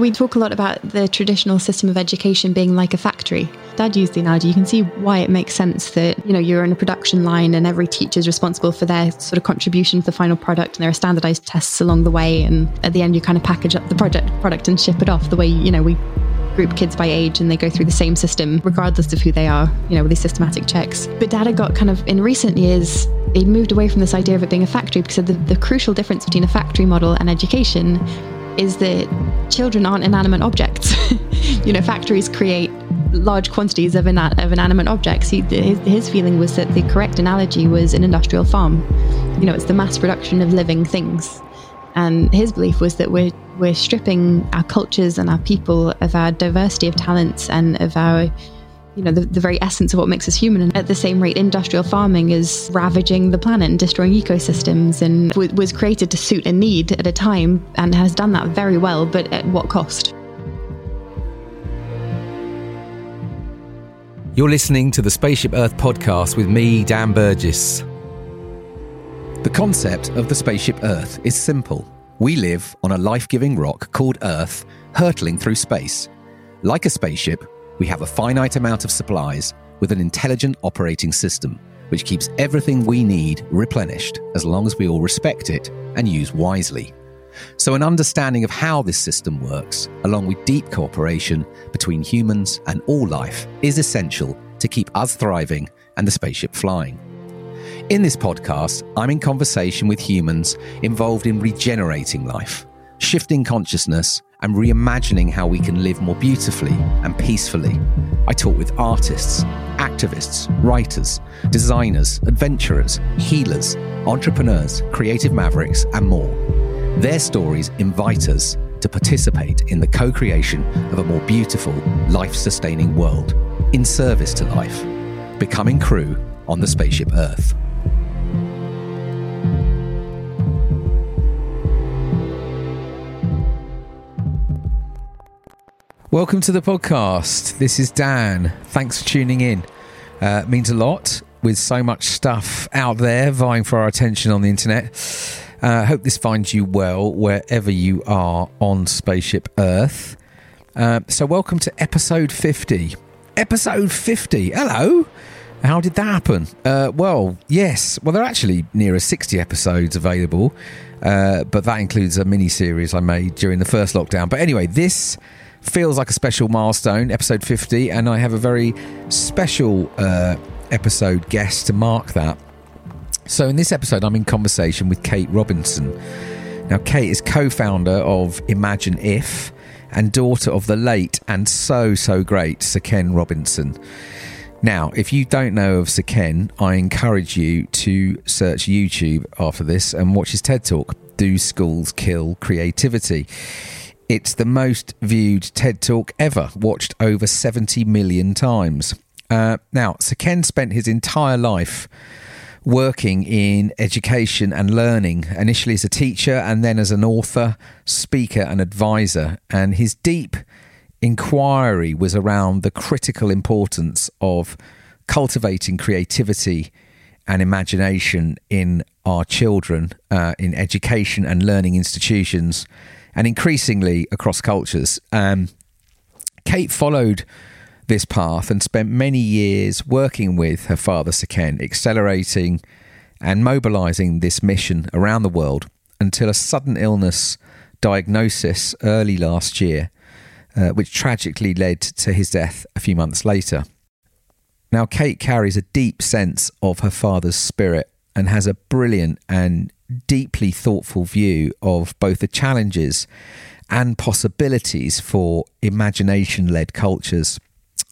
We talk a lot about the traditional system of education being like a factory. Dad used the analogy. You can see why it makes sense that, you know, you're in a production line and every teacher is responsible for their sort of contribution to the final product and there are standardized tests along the way and at the end you kind of package up the project product and ship it off the way, you know, we group kids by age and they go through the same system regardless of who they are, you know, with these systematic checks. But Dad got kind of in recent years he'd moved away from this idea of it being a factory because the, the crucial difference between a factory model and education is that children aren't inanimate objects. you know, factories create large quantities of, ina- of inanimate objects. He, his, his feeling was that the correct analogy was an industrial farm. You know, it's the mass production of living things. And his belief was that we're we're stripping our cultures and our people of our diversity of talents and of our you know, the, the very essence of what makes us human. And at the same rate, industrial farming is ravaging the planet and destroying ecosystems and w- was created to suit a need at a time and has done that very well, but at what cost? You're listening to the Spaceship Earth podcast with me, Dan Burgess. The concept of the Spaceship Earth is simple. We live on a life giving rock called Earth, hurtling through space. Like a spaceship, we have a finite amount of supplies with an intelligent operating system, which keeps everything we need replenished as long as we all respect it and use wisely. So, an understanding of how this system works, along with deep cooperation between humans and all life, is essential to keep us thriving and the spaceship flying. In this podcast, I'm in conversation with humans involved in regenerating life, shifting consciousness, and reimagining how we can live more beautifully and peacefully. I talk with artists, activists, writers, designers, adventurers, healers, entrepreneurs, creative mavericks, and more. Their stories invite us to participate in the co creation of a more beautiful, life sustaining world in service to life, becoming crew on the spaceship Earth. Welcome to the podcast. This is Dan. Thanks for tuning in. Uh, means a lot with so much stuff out there vying for our attention on the internet. I uh, hope this finds you well wherever you are on Spaceship Earth. Uh, so, welcome to episode 50. Episode 50. Hello. How did that happen? Uh, well, yes. Well, there are actually nearer 60 episodes available, uh, but that includes a mini series I made during the first lockdown. But anyway, this feels like a special milestone, episode 50, and I have a very special uh, episode guest to mark that. So, in this episode, I'm in conversation with Kate Robinson. Now, Kate is co founder of Imagine If and daughter of the late and so, so great Sir Ken Robinson. Now, if you don't know of Sir Ken, I encourage you to search YouTube after this and watch his TED Talk Do Schools Kill Creativity? It's the most viewed TED Talk ever, watched over 70 million times. Uh, now, Sir Ken spent his entire life working in education and learning, initially as a teacher and then as an author, speaker, and advisor. And his deep inquiry was around the critical importance of cultivating creativity and imagination in our children, uh, in education and learning institutions and increasingly across cultures. Um, Kate followed this path and spent many years working with her father, Sir Ken, accelerating and mobilizing this mission around the world until a sudden illness diagnosis early last year, uh, which tragically led to his death a few months later. Now, Kate carries a deep sense of her father's spirit and has a brilliant and deeply thoughtful view of both the challenges and possibilities for imagination led cultures.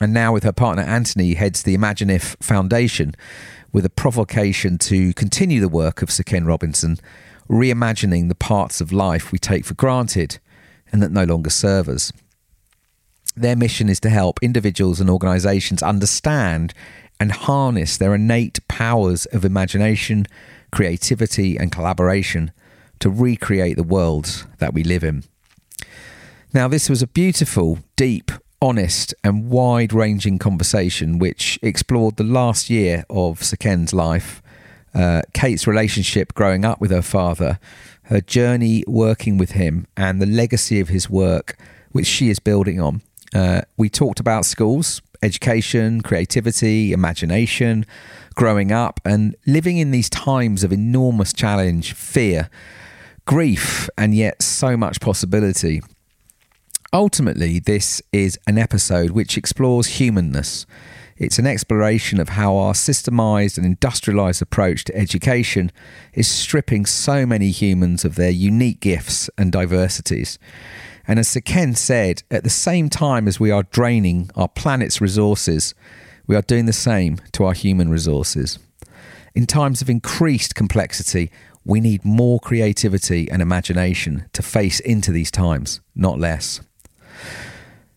And now, with her partner Anthony, heads the Imagine If Foundation with a provocation to continue the work of Sir Ken Robinson, reimagining the parts of life we take for granted and that no longer serve us. Their mission is to help individuals and organisations understand and harness their innate powers of imagination, creativity, and collaboration to recreate the worlds that we live in. Now, this was a beautiful, deep, honest, and wide ranging conversation which explored the last year of Sir Ken's life, uh, Kate's relationship growing up with her father, her journey working with him, and the legacy of his work which she is building on. Uh, we talked about schools, education, creativity, imagination, growing up, and living in these times of enormous challenge, fear, grief, and yet so much possibility. Ultimately, this is an episode which explores humanness. It's an exploration of how our systemized and industrialized approach to education is stripping so many humans of their unique gifts and diversities. And as Sir Ken said, at the same time as we are draining our planet's resources, we are doing the same to our human resources. In times of increased complexity, we need more creativity and imagination to face into these times, not less.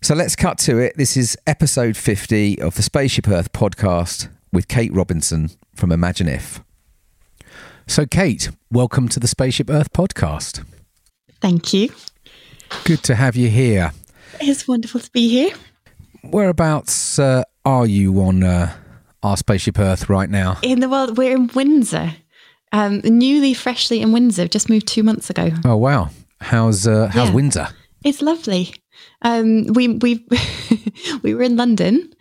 So let's cut to it. This is episode 50 of the Spaceship Earth podcast with Kate Robinson from Imagine If. So, Kate, welcome to the Spaceship Earth podcast. Thank you. Good to have you here. It's wonderful to be here. Whereabouts uh, are you on uh, our Spaceship Earth right now? In the world, we're in Windsor. Um, newly, freshly in Windsor. Just moved two months ago. Oh wow! How's uh, how's Yeah. Windsor? It's lovely. Um, we we we were in London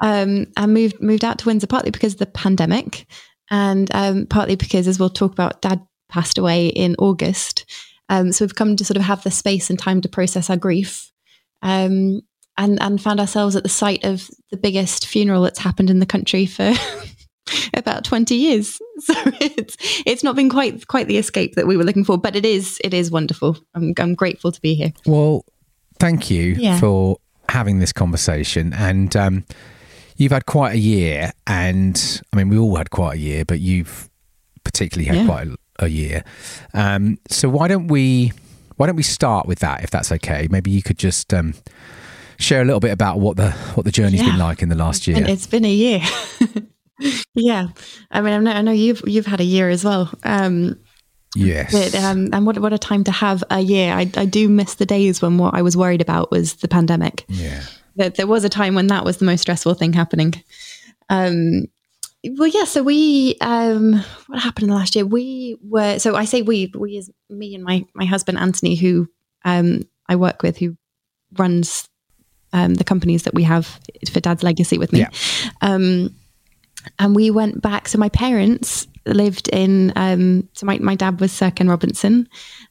um, and moved moved out to Windsor partly because of the pandemic, and um, partly because, as we'll talk about, Dad passed away in August. Um, so we've come to sort of have the space and time to process our grief, um, and and found ourselves at the site of the biggest funeral that's happened in the country for. about 20 years so it's it's not been quite quite the escape that we were looking for but it is it is wonderful i'm, I'm grateful to be here Well, thank you Yeah. for having this conversation. And um, you've had quite a year, and I mean, we all had quite a year, but you've particularly had Yeah. quite a, a year. Um, so why don't we why don't we start with that, if that's okay? Maybe you could just um, share a little bit about what the what the journey's been like in the last year. it's been a year. yeah, I mean, I know, I know you've you've had a year as well. Um, Yes. but, um, and what what a time to have a year. I, I do miss the days when what I was worried about was the pandemic. yeah. That there was a time when that was the most stressful thing happening. Um, well, yeah. So we, um, what happened in the last year? We were. So I say we. We is me and my my husband Anthony, who um, I work with, who runs um, the companies that we have for Dad's legacy with me. Yeah. Um, and we went back. So my parents lived in. Um, so my, my dad was Sir Ken Robinson,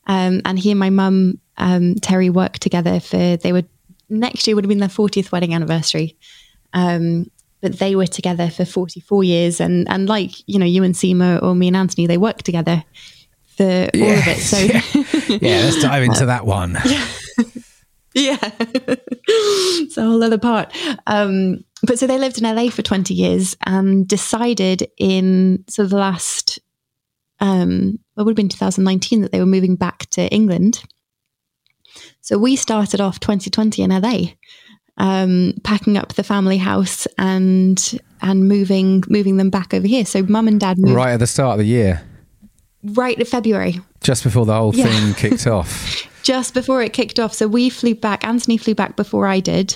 um, and he and my mum um, Terry worked together for. They were next year would have been their fortieth wedding anniversary. Um, but they were together for 44 years and and like you know you and Seema or me and Anthony they worked together for all of it so yeah. yeah, let's dive into that one. yeah it's a whole other part. Um but so they lived in la for 20 years and decided in so the last um it would have been 2019 that they were moving back to england. So we started off 2020 in la um packing up the family house and and moving moving them back over here. So mum and dad moved Right at the start of the year, right in february just before the whole Yeah. thing kicked off. just before it kicked off. So we flew back. Anthony flew back before I did.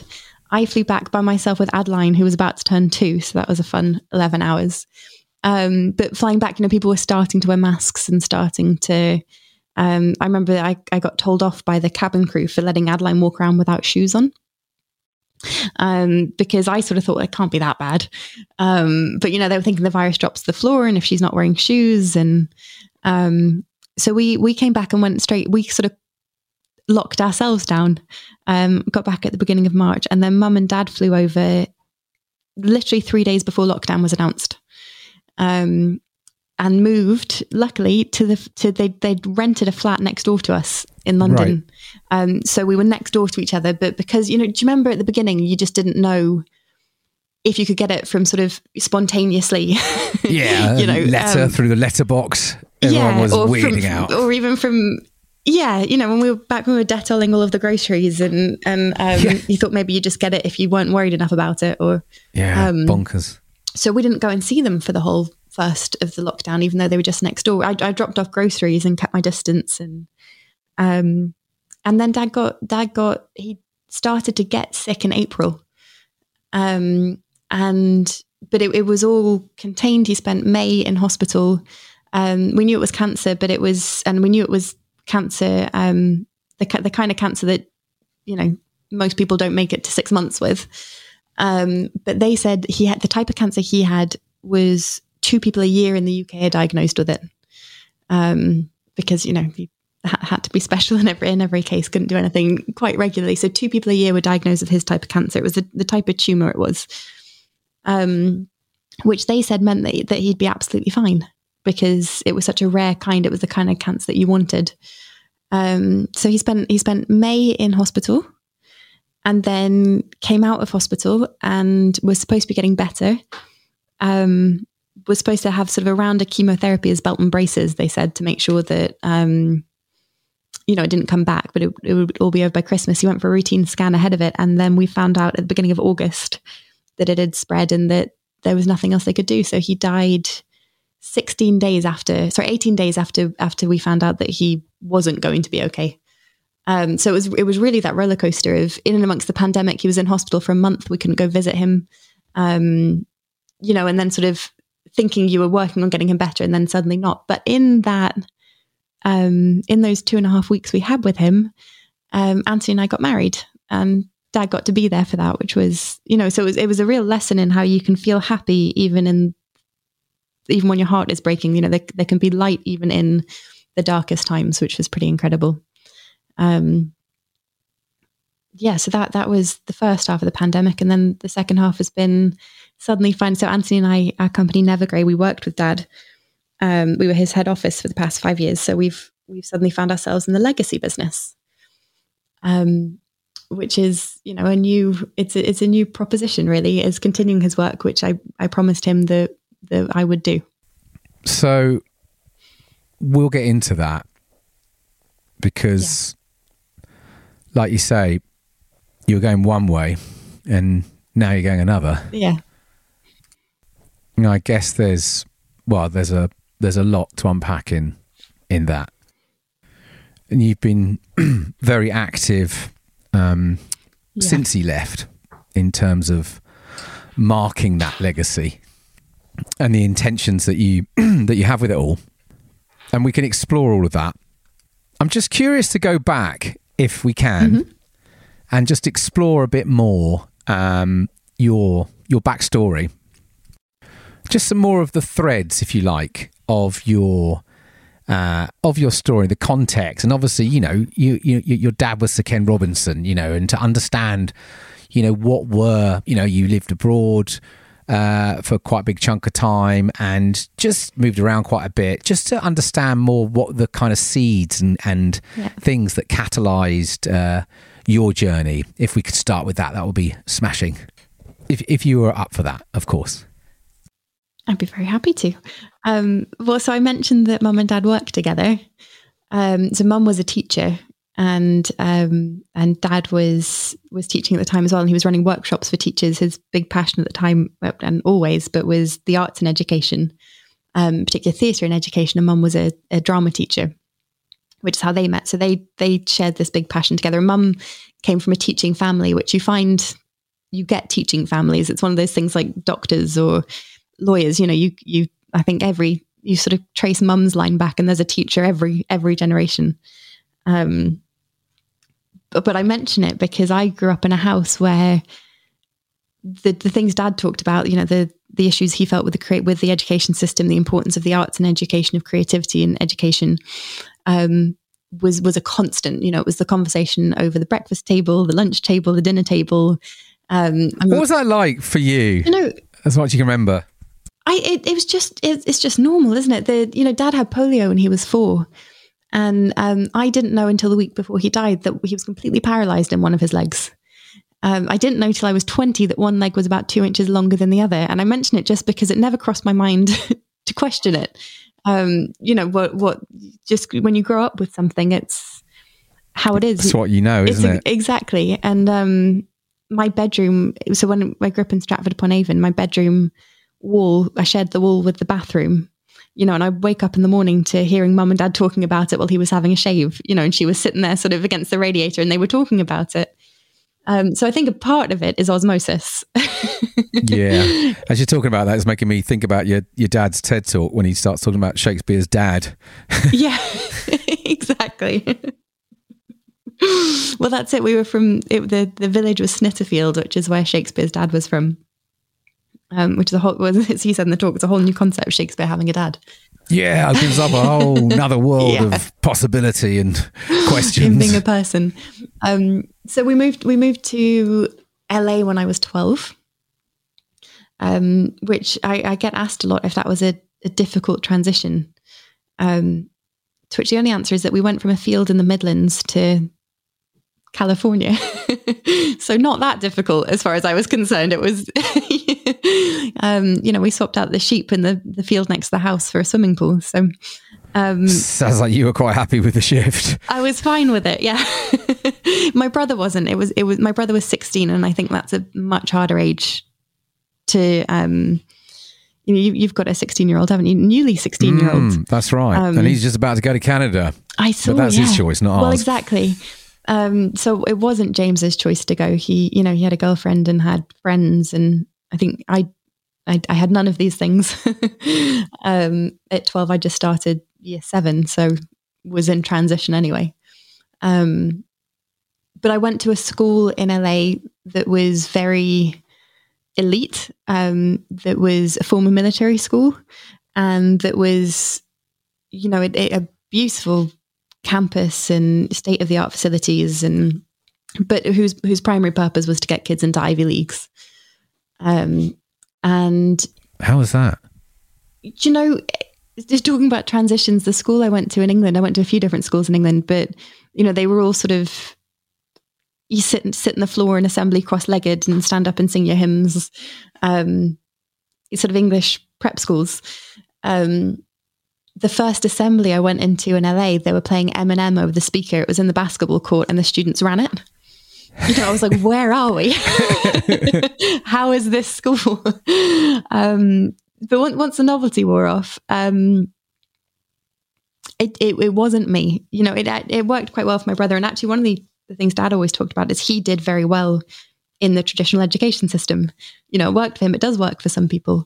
I flew back by myself with Adeline, who was about to turn two. So that was a fun 11 hours. Um, but flying back, you know, people were starting to wear masks and starting to. Um, I remember I, I got told off by the cabin crew for letting Adeline walk around without shoes on. Um, because I sort of thought it can't be that bad. Um, but you know, they were thinking the virus drops the floor and if she's not wearing shoes and um, so we we came back and went straight we sort of locked ourselves down um got back at the beginning of march and then mum and dad flew over literally three days before lockdown was announced um and moved luckily to the to they they'd rented a flat next door to us in london um so we were next door to each other but because you know do you remember at the beginning you just didn't know if you could get it from sort of spontaneously Yeah, you know letter um, through the letterbox. Everyone was or weirding from, out. or even from yeah, you know, when we were back when we were detailing all of the groceries, and and um, Yeah. you thought maybe you just get it if you weren't worried enough about it, or yeah, um, bonkers. so we didn't go and see them for the whole first of the lockdown, even though they were just next door. I, I dropped off groceries and kept my distance, and um, and then dad got dad got he started to get sick in April, um, and but it, it was all contained. He spent May in hospital. Um, we knew it was cancer, but it was, and we knew it was cancer, um, the the kind of cancer that you know most people don't make it to six months with. Um, but they said he had the type of cancer he had was two people a year in the UK are diagnosed with it. Um, because, you know, he had to be special in every, in every case, couldn't do anything quite regularly. So two people a year were diagnosed with his type of cancer. It was the, the type of tumor it was. Um, which they said meant that, that he'd be absolutely fine because it was such a rare kind. It was the kind of cancer that you wanted. Um, so he spent he spent May in hospital, and then came out of hospital and was supposed to be getting better. Um, was supposed to have sort of a round of chemotherapy as belt and braces. They said to make sure that um, you know it didn't come back, but it, it would all be over by Christmas. He went for a routine scan ahead of it, and then we found out at the beginning of August that it had spread and that there was nothing else they could do. So he died 16 days after, sorry, 18 days after after we found out that he wasn't going to be okay. Um, so it was it was really that roller coaster of in and amongst the pandemic. He was in hospital for a month. We couldn't go visit him, um, you know, and then sort of thinking you were working on getting him better, and then suddenly not. But in that, um, in those two and a half weeks we had with him, um, Anthony and I got married, and Dad got to be there for that, which was you know, so it was it was a real lesson in how you can feel happy even in even when your heart is breaking, you know, there, there can be light even in the darkest times, which was pretty incredible. Um, yeah, so that that was the first half of the pandemic, and then the second half has been suddenly find So Anthony and I, our company Nevergrey, we worked with Dad. Um, we were his head office for the past five years, so we've we've suddenly found ourselves in the legacy business, um, which is you know a new it's a, it's a new proposition really. Is continuing his work, which I I promised him that that I would do. So we'll get into that because, yeah. like you say, you're going one way and now you're going another. Yeah. You know, I guess there's well, there's a there's a lot to unpack in in that, and you've been very active um, yeah. since he left in terms of marking that legacy and the intentions that you that you have with it all, and we can explore all of that. I'm just curious to go back, if we can, mm-hmm. and just explore a bit more um, your your backstory. Just some more of the threads, if you like, of your uh, of your story, the context, and obviously, you know, you, you your dad was Sir Ken Robinson, you know, and to understand, you know, what were, you know, you lived abroad, uh, for quite a big chunk of time and just moved around quite a bit just to understand more what the kind of seeds and, and yeah. things that catalyzed uh, your journey. If we could start with that, that would be smashing. If, if you were up for that, of course. I'd be very happy to. Um, well, so I mentioned that mum and dad worked together. Um, so mum was a teacher and um, and dad was was teaching at the time as well. And he was running workshops for teachers his big passion at the time and always but was the arts and education um, particularly theatre and education. And mum was a, a, drama teacher which is how they met. So they they shared this big passion together. Mum came from a teaching family which you find you get teaching families. It's one of those things like doctors or lawyers you know you you i think every you sort of trace mum's line back and there's a teacher every every generation um, but, but I mention it because I grew up in a house where the the things Dad talked about, you know, the the issues he felt with the create with the education system, the importance of the arts and education of creativity and education, um, was was a constant. You know, it was the conversation over the breakfast table, the lunch table, the dinner table. Um, what was that like for you? You know, as much as you can remember. I it, it was just it, it's just normal, isn't it? The you know, Dad had polio when he was four. And um, I didn't know until the week before he died that he was completely paralyzed in one of his legs. Um, I didn't know till I was 20 that one leg was about two inches longer than the other. And I mention it just because it never crossed my mind to question it. Um, you know, what, what, just when you grow up with something, it's how it is. It's what you know, isn't it's, it? Exactly. And um, my bedroom, so when I grew up in Stratford upon Avon, my bedroom wall, I shared the wall with the bathroom you know, and I wake up in the morning to hearing mum and dad talking about it while he was having a shave, you know, and she was sitting there sort of against the radiator and they were talking about it. Um, so I think a part of it is osmosis. yeah. As you're talking about that, it's making me think about your, your dad's TED talk when he starts talking about Shakespeare's dad. yeah, exactly. well, that's it. We were from it, the the village was Snitterfield, which is where Shakespeare's dad was from. Um, which is a whole, well, as he said in the talk, it's a whole new concept. of Shakespeare having a dad. Yeah, opens up a whole another world yeah. of possibility and questions. Him being a person. Um, so we moved. We moved to LA when I was twelve, um, which I, I, get asked a lot if that was a, a difficult transition. Um, to which the only answer is that we went from a field in the Midlands to California. so not that difficult as far as I was concerned. It was, um, you know, we swapped out the sheep in the, the field next to the house for a swimming pool. So um, sounds like you were quite happy with the shift. I was fine with it. Yeah. my brother wasn't. It was, it was, my brother was 16 and I think that's a much harder age to, um, you know, you, have got a 16 year old, haven't you? Newly 16 year old. Mm, that's right. Um, and he's just about to go to Canada. I saw. But that's yeah. his choice, not well, ours. Well, exactly. Um, so it wasn't James's choice to go. He, you know, he had a girlfriend and had friends, and I think I, I, I had none of these things. um, at 12, I just started year seven, so was in transition anyway. Um, but I went to a school in LA that was very elite, um, that was a former military school, and that was, you know, a, a beautiful campus and state of the art facilities, and but whose whose primary purpose was to get kids into Ivy leagues. Um, and how was that? you know, just talking about transitions, the school I went to in England, I went to a few different schools in England, but you know, they were all sort of you sit and sit on the floor in assembly cross-legged and stand up and sing your hymns um, sort of english prep schools. Um, the first assembly i went into in la they were playing eminem over the speaker. It was in the basketball court and the students ran it you know i was like where are we how is this school um, but once the novelty wore off um, it, it, it wasn't me you know it it worked quite well for my brother and actually one of the the things dad always talked about is he did very well in the traditional education system. You know, it worked for him. It does work for some people.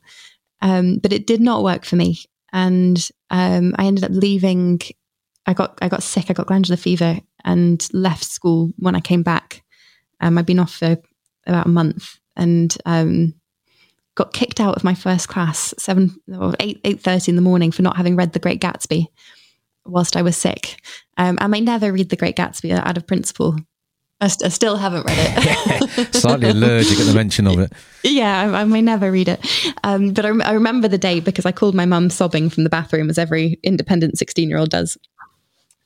Um, but it did not work for me. And um, I ended up leaving. I got I got sick. I got glandular fever and left school when I came back. Um, I'd been off for about a month and um, got kicked out of my first class seven or eight eight thirty in the morning for not having read The Great Gatsby whilst I was sick. Um, I may never read The Great Gatsby out of principle. I, st- I still haven't read it. Slightly allergic at the mention of it. Yeah, I, I may never read it. Um, but I, I remember the day because I called my mum sobbing from the bathroom, as every independent 16 year old does.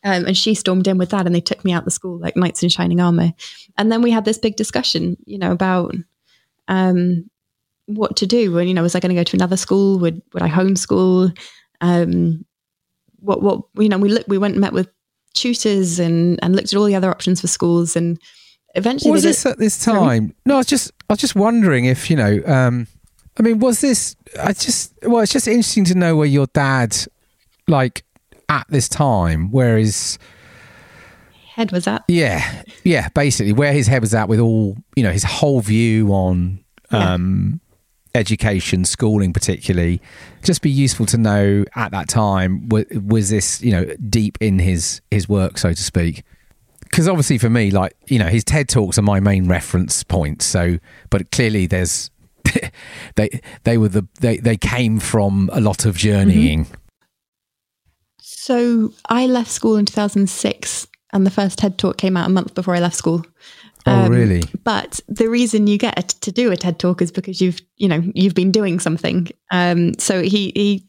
Um, and she stormed in with that and they took me out the school like knights in shining armor. And then we had this big discussion, you know, about um, what to do. And, you know, was I going to go to another school? Would, would I homeschool? Um, what what you know we looked, we went and met with tutors and and looked at all the other options for schools and eventually was this at this time sorry? no i was just i was just wondering if you know um i mean was this i just well it's just interesting to know where your dad like at this time where his head was at yeah yeah basically where his head was at with all you know his whole view on um education, schooling particularly, just be useful to know at that time was, was this you know deep in his his work, so to speak. Because obviously for me, like you know, his TED talks are my main reference point. So, but clearly there's they they were the they they came from a lot of journeying. Mm-hmm. So I left school in 2006, and the first TED talk came out a month before I left school. Oh, um, really? But the reason you get to do a TED talk is because you've, you know, you've been doing something. Um, so he he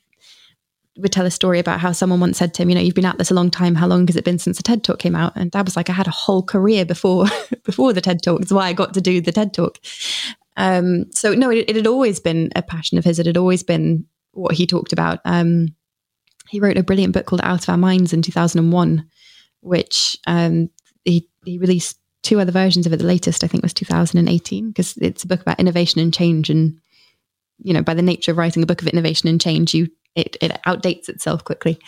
would tell a story about how someone once said to him, you know, you've been at this a long time. How long has it been since the TED talk came out? And Dad was like, I had a whole career before before the TED talk. That's why I got to do the TED talk. Um, so no, it, it, had always been a passion of his. It had always been what he talked about. Um, he wrote a brilliant book called Out of Our Minds in 2001, which um, he, he released two other versions of it. The latest, I think, was 2018 because it's a book about innovation and change. And you know, by the nature of writing a book of innovation and change, you it, it outdates itself quickly.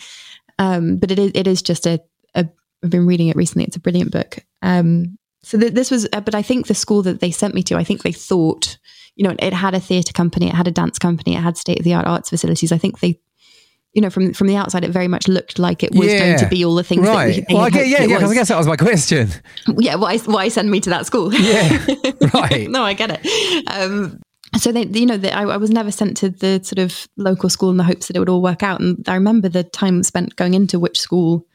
Um, but it is it is just a, a. I've been reading it recently. It's a brilliant book. Um, so th- this was, uh, but I think the school that they sent me to, I think they thought, you know, it had a theatre company, it had a dance company, it had state of the art arts facilities. I think they you know, from from the outside, it very much looked like it was Yeah. going to be all the things right. that we, well, I get, yeah, yeah. 'cause was. I guess that was my question. yeah, why why send me to that school? Yeah. Right. no, I get it. Um, so they, you know, the, I, I was never sent to the sort of local school in the hopes that it would all work out. And I remember the time spent going into which school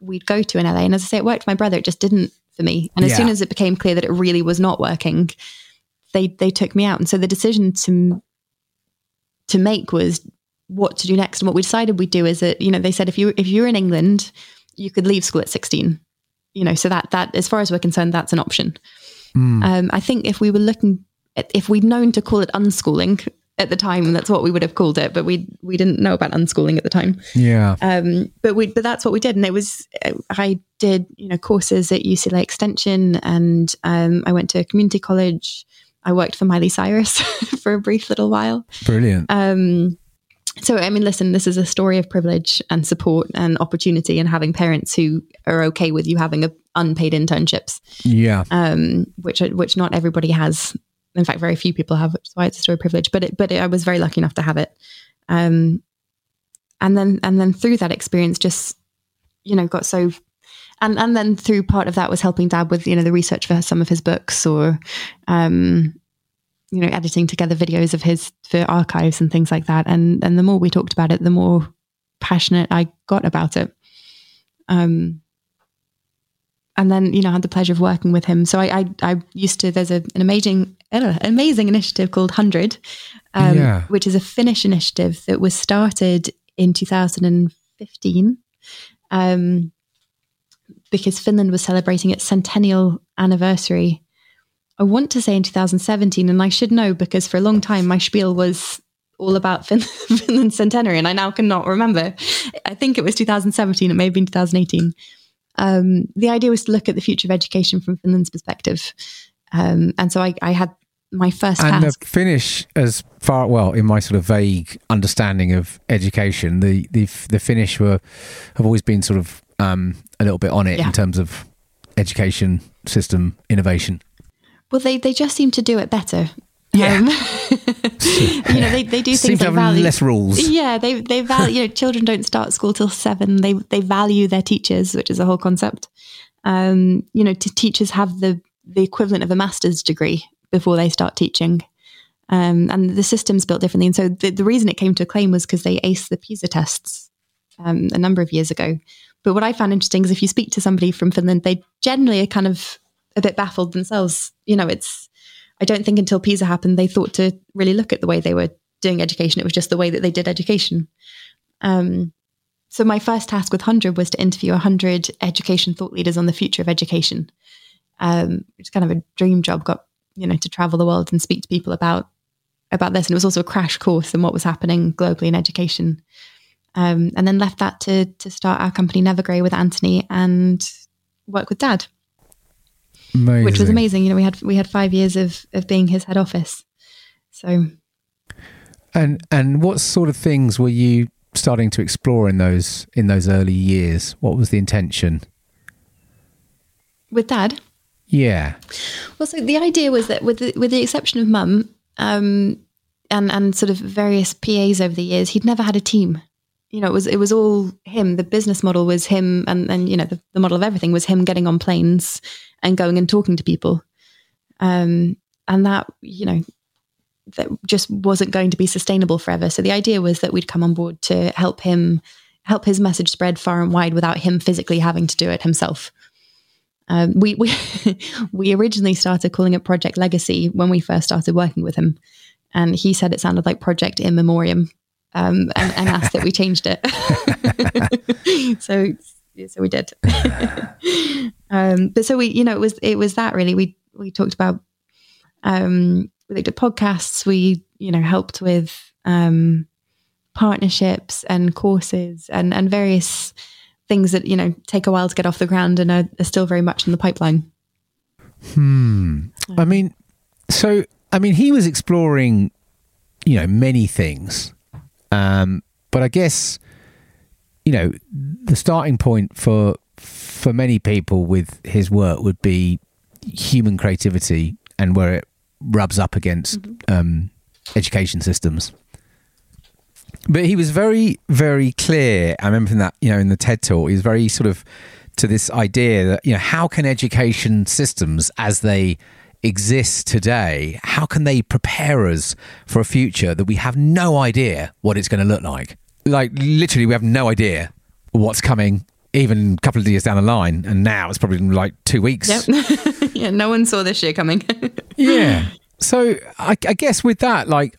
we'd go to in LA. And as I say, it worked for my brother. It just didn't for me. And as Yeah. soon as it became clear that it really was not working, they they took me out. And so the decision to to make was what to do next. And what we decided we'd do is that you know they said if you if you're in England, you could leave school at 16. You know, so that that as far as we're concerned, that's an option. Mm. Um, I think if we were looking, at, if we'd known to call it unschooling at the time, that's what we would have called it. But we we didn't know about unschooling at the time. Yeah. Um, but we but that's what we did, and it was I did you know courses at UCLA Extension, and um, I went to a community college. I worked for Miley Cyrus for a brief little while. Brilliant. Um, so I mean, listen, this is a story of privilege and support and opportunity, and having parents who are okay with you having a unpaid internships Yeah. um, which which not everybody has. In fact, very few people have, which is why it's a story of privilege. But it, but it, I was very lucky enough to have it. Um, and then and then through that experience, just you know, got so. And, and then through part of that was helping dad with you know the research for some of his books or um, you know editing together videos of his for archives and things like that and and the more we talked about it the more passionate I got about it um and then you know I had the pleasure of working with him. So I I, I used to there's a, an amazing amazing initiative called HundrED, um, Yeah. which is a Finnish initiative that was started in 2015, um, because Finland was celebrating its centennial anniversary. I want to say in 2017, and I should know because for a long time my spiel was all about fin- Finland's centenary, and I now cannot remember. I think it was 2017. It may have been 2018 um, the idea was to look at the future of education from Finland's perspective. Um, and so I, I had my first And the task. Finnish, as far well in my sort of vague understanding of education, the the the Finnish were have always been sort of um, a little bit on it Yeah. in terms of education system innovation. Well, they, they just seem to do it better. Yeah. Um, you know, they, they do Seem things have value. less rules. Yeah, they they value. You know, children don't start school till seven. They they value their teachers, which is a whole concept. Um, you know, t- teachers have the the equivalent of a master's degree before they start teaching, um, and the system's built differently. And so the, the reason it came to acclaim was because they aced the PISA tests um, a number of years ago. But what I found interesting is if you speak to somebody from Finland, they generally are kind of a bit baffled themselves. You know, it's I don't think until PISA happened they thought to really look at the way they were doing education. It was just the way that they did education. Um, so my first task with HundrED was to interview hundred education thought leaders on the future of education. Um, it's kind of a dream job. Got you know to travel the world and speak to people about about this, and it was also a crash course in what was happening globally in education. Um, and then left that to to start our company Nevergrey with Anthony and work with Dad Amazing. which was amazing. You know, we had we had five years of of being his head office. So And and what sort of things were you starting to explore in those in those early years? What was the intention? with Dad, Yeah. well, so the idea was that with the, with the exception of Mum, um, and and sort of various PAs over the years, he'd never had a team. You know, it was it was all him. The business model was him, and and you know the, the model of everything was him getting on planes and going and talking to people, um, and that you know that just wasn't going to be sustainable forever. So the idea was that we'd come on board to help him help his message spread far and wide without him physically having to do it himself. Um, we we we originally started calling it Project Legacy when we first started working with him, and he said it sounded like Project In Memoriam, um, and, and asked that we changed it. so so we did. um, but so we you know it was it was that really we we talked about um, we looked at podcasts. We you know helped with um, partnerships and courses and and various things that you know take a while to get off the ground and are, are still very much in the pipeline. Hmm. I mean, so I mean, he was exploring, you know, many things, um, but I guess, you know, the starting point for for many people with his work would be human creativity and where it rubs up against um, education systems. but he was very, very clear. I remember from that, you know, in the TED talk, he was very sort of to this idea that, you know, how can education systems as they exist today, how can they prepare us for a future that we have no idea what it's going to look like? Like, literally, we have no idea what's coming even a couple of years down the line. And now it's probably like two weeks. Yep. yeah, no one saw this year coming. yeah. So I, I, guess with that, like,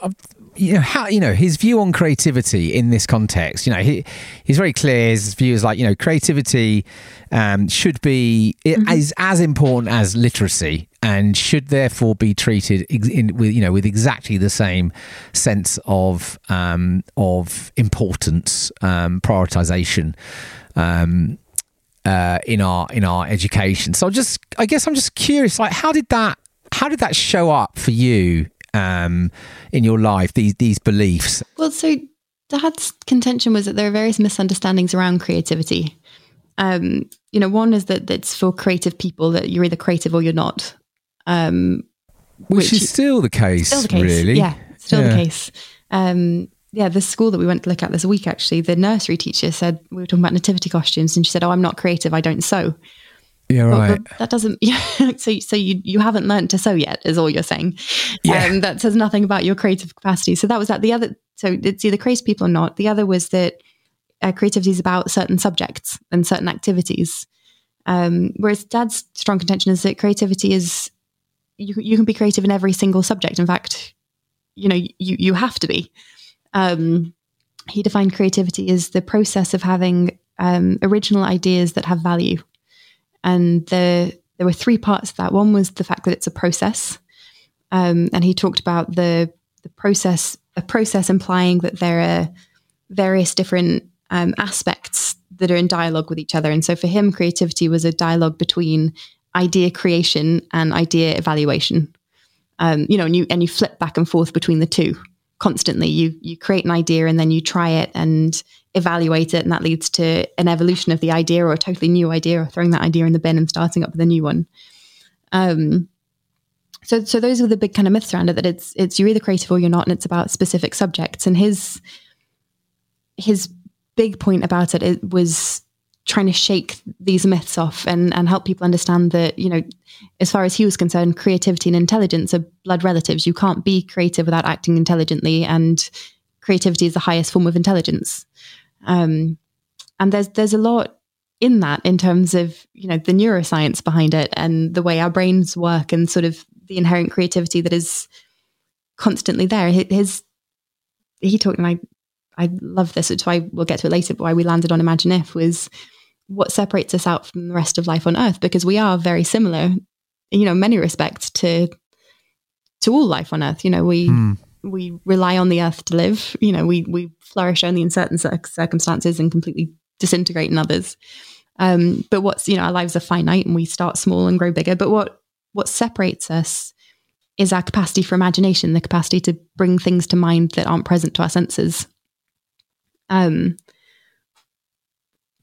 you know how you know his view on creativity in this context. You know, he he's very clear. His view is like you know creativity um, should be mm-hmm. is as important as literacy and should therefore be treated in, with you know with exactly the same sense of um, of importance, um, prioritization. Um, uh, in our in our education, so just I guess I'm just curious, like how did that how did that show up for you um, in your life? These these beliefs. Well, so Dad's contention was that there are various misunderstandings around creativity. Um, you know, one is that it's for creative people that you're either creative or you're not. Um, which, which, is still the case, still the case. really. Yeah, still yeah. the case. Um, yeah, the school that we went to look at this week, actually, the nursery teacher said we were talking about nativity costumes, and she said, "Oh, I'm not creative. I don't sew." Yeah, right. But, that doesn't. Yeah, so so you you haven't learned to sew yet, is all you're saying. Yeah. Um, that says nothing about your creative capacity. So that was that. The other. So it's either crazy people or not. The other was that uh, creativity is about certain subjects and certain activities. Um, whereas Dad's strong contention is that creativity is you you can be creative in every single subject. In fact, you know you you have to be. Um, he defined creativity as the process of having um, original ideas that have value and the, there were three parts to that. One was the fact that it's a process. Um, and he talked about the, the process, a process implying that there are various different um, aspects that are in dialogue with each other. And so for him, creativity was a dialogue between idea creation and idea evaluation. Um, you know, and you and you flip back and forth between the two constantly. You you create an idea and then you try it and evaluate it, and that leads to an evolution of the idea or a totally new idea, or throwing that idea in the bin and starting up with a new one. Um, so so those are the big kind of myths around it that it's it's you're either creative or you're not, and it's about specific subjects. And his his big point about it, it was trying to shake these myths off and, and help people understand that, you know, as far as he was concerned, creativity and intelligence are blood relatives. You can't be creative without acting intelligently, and creativity is the highest form of intelligence. Um, and there's there's a lot in that in terms of you know the neuroscience behind it and the way our brains work and sort of the inherent creativity that is constantly there. His he talked, and I I love this, which why we'll get to it later. But why we landed on Imagine If was what separates us out from the rest of life on Earth because we are very similar, you know, many respects to to all life on Earth. You know, we mm. We rely on the Earth to live. You know, we we flourish only in certain circumstances and completely disintegrate in others. Um, but what's you know, our lives are finite and we start small and grow bigger. But what what separates us is our capacity for imagination, the capacity to bring things to mind that aren't present to our senses. Um,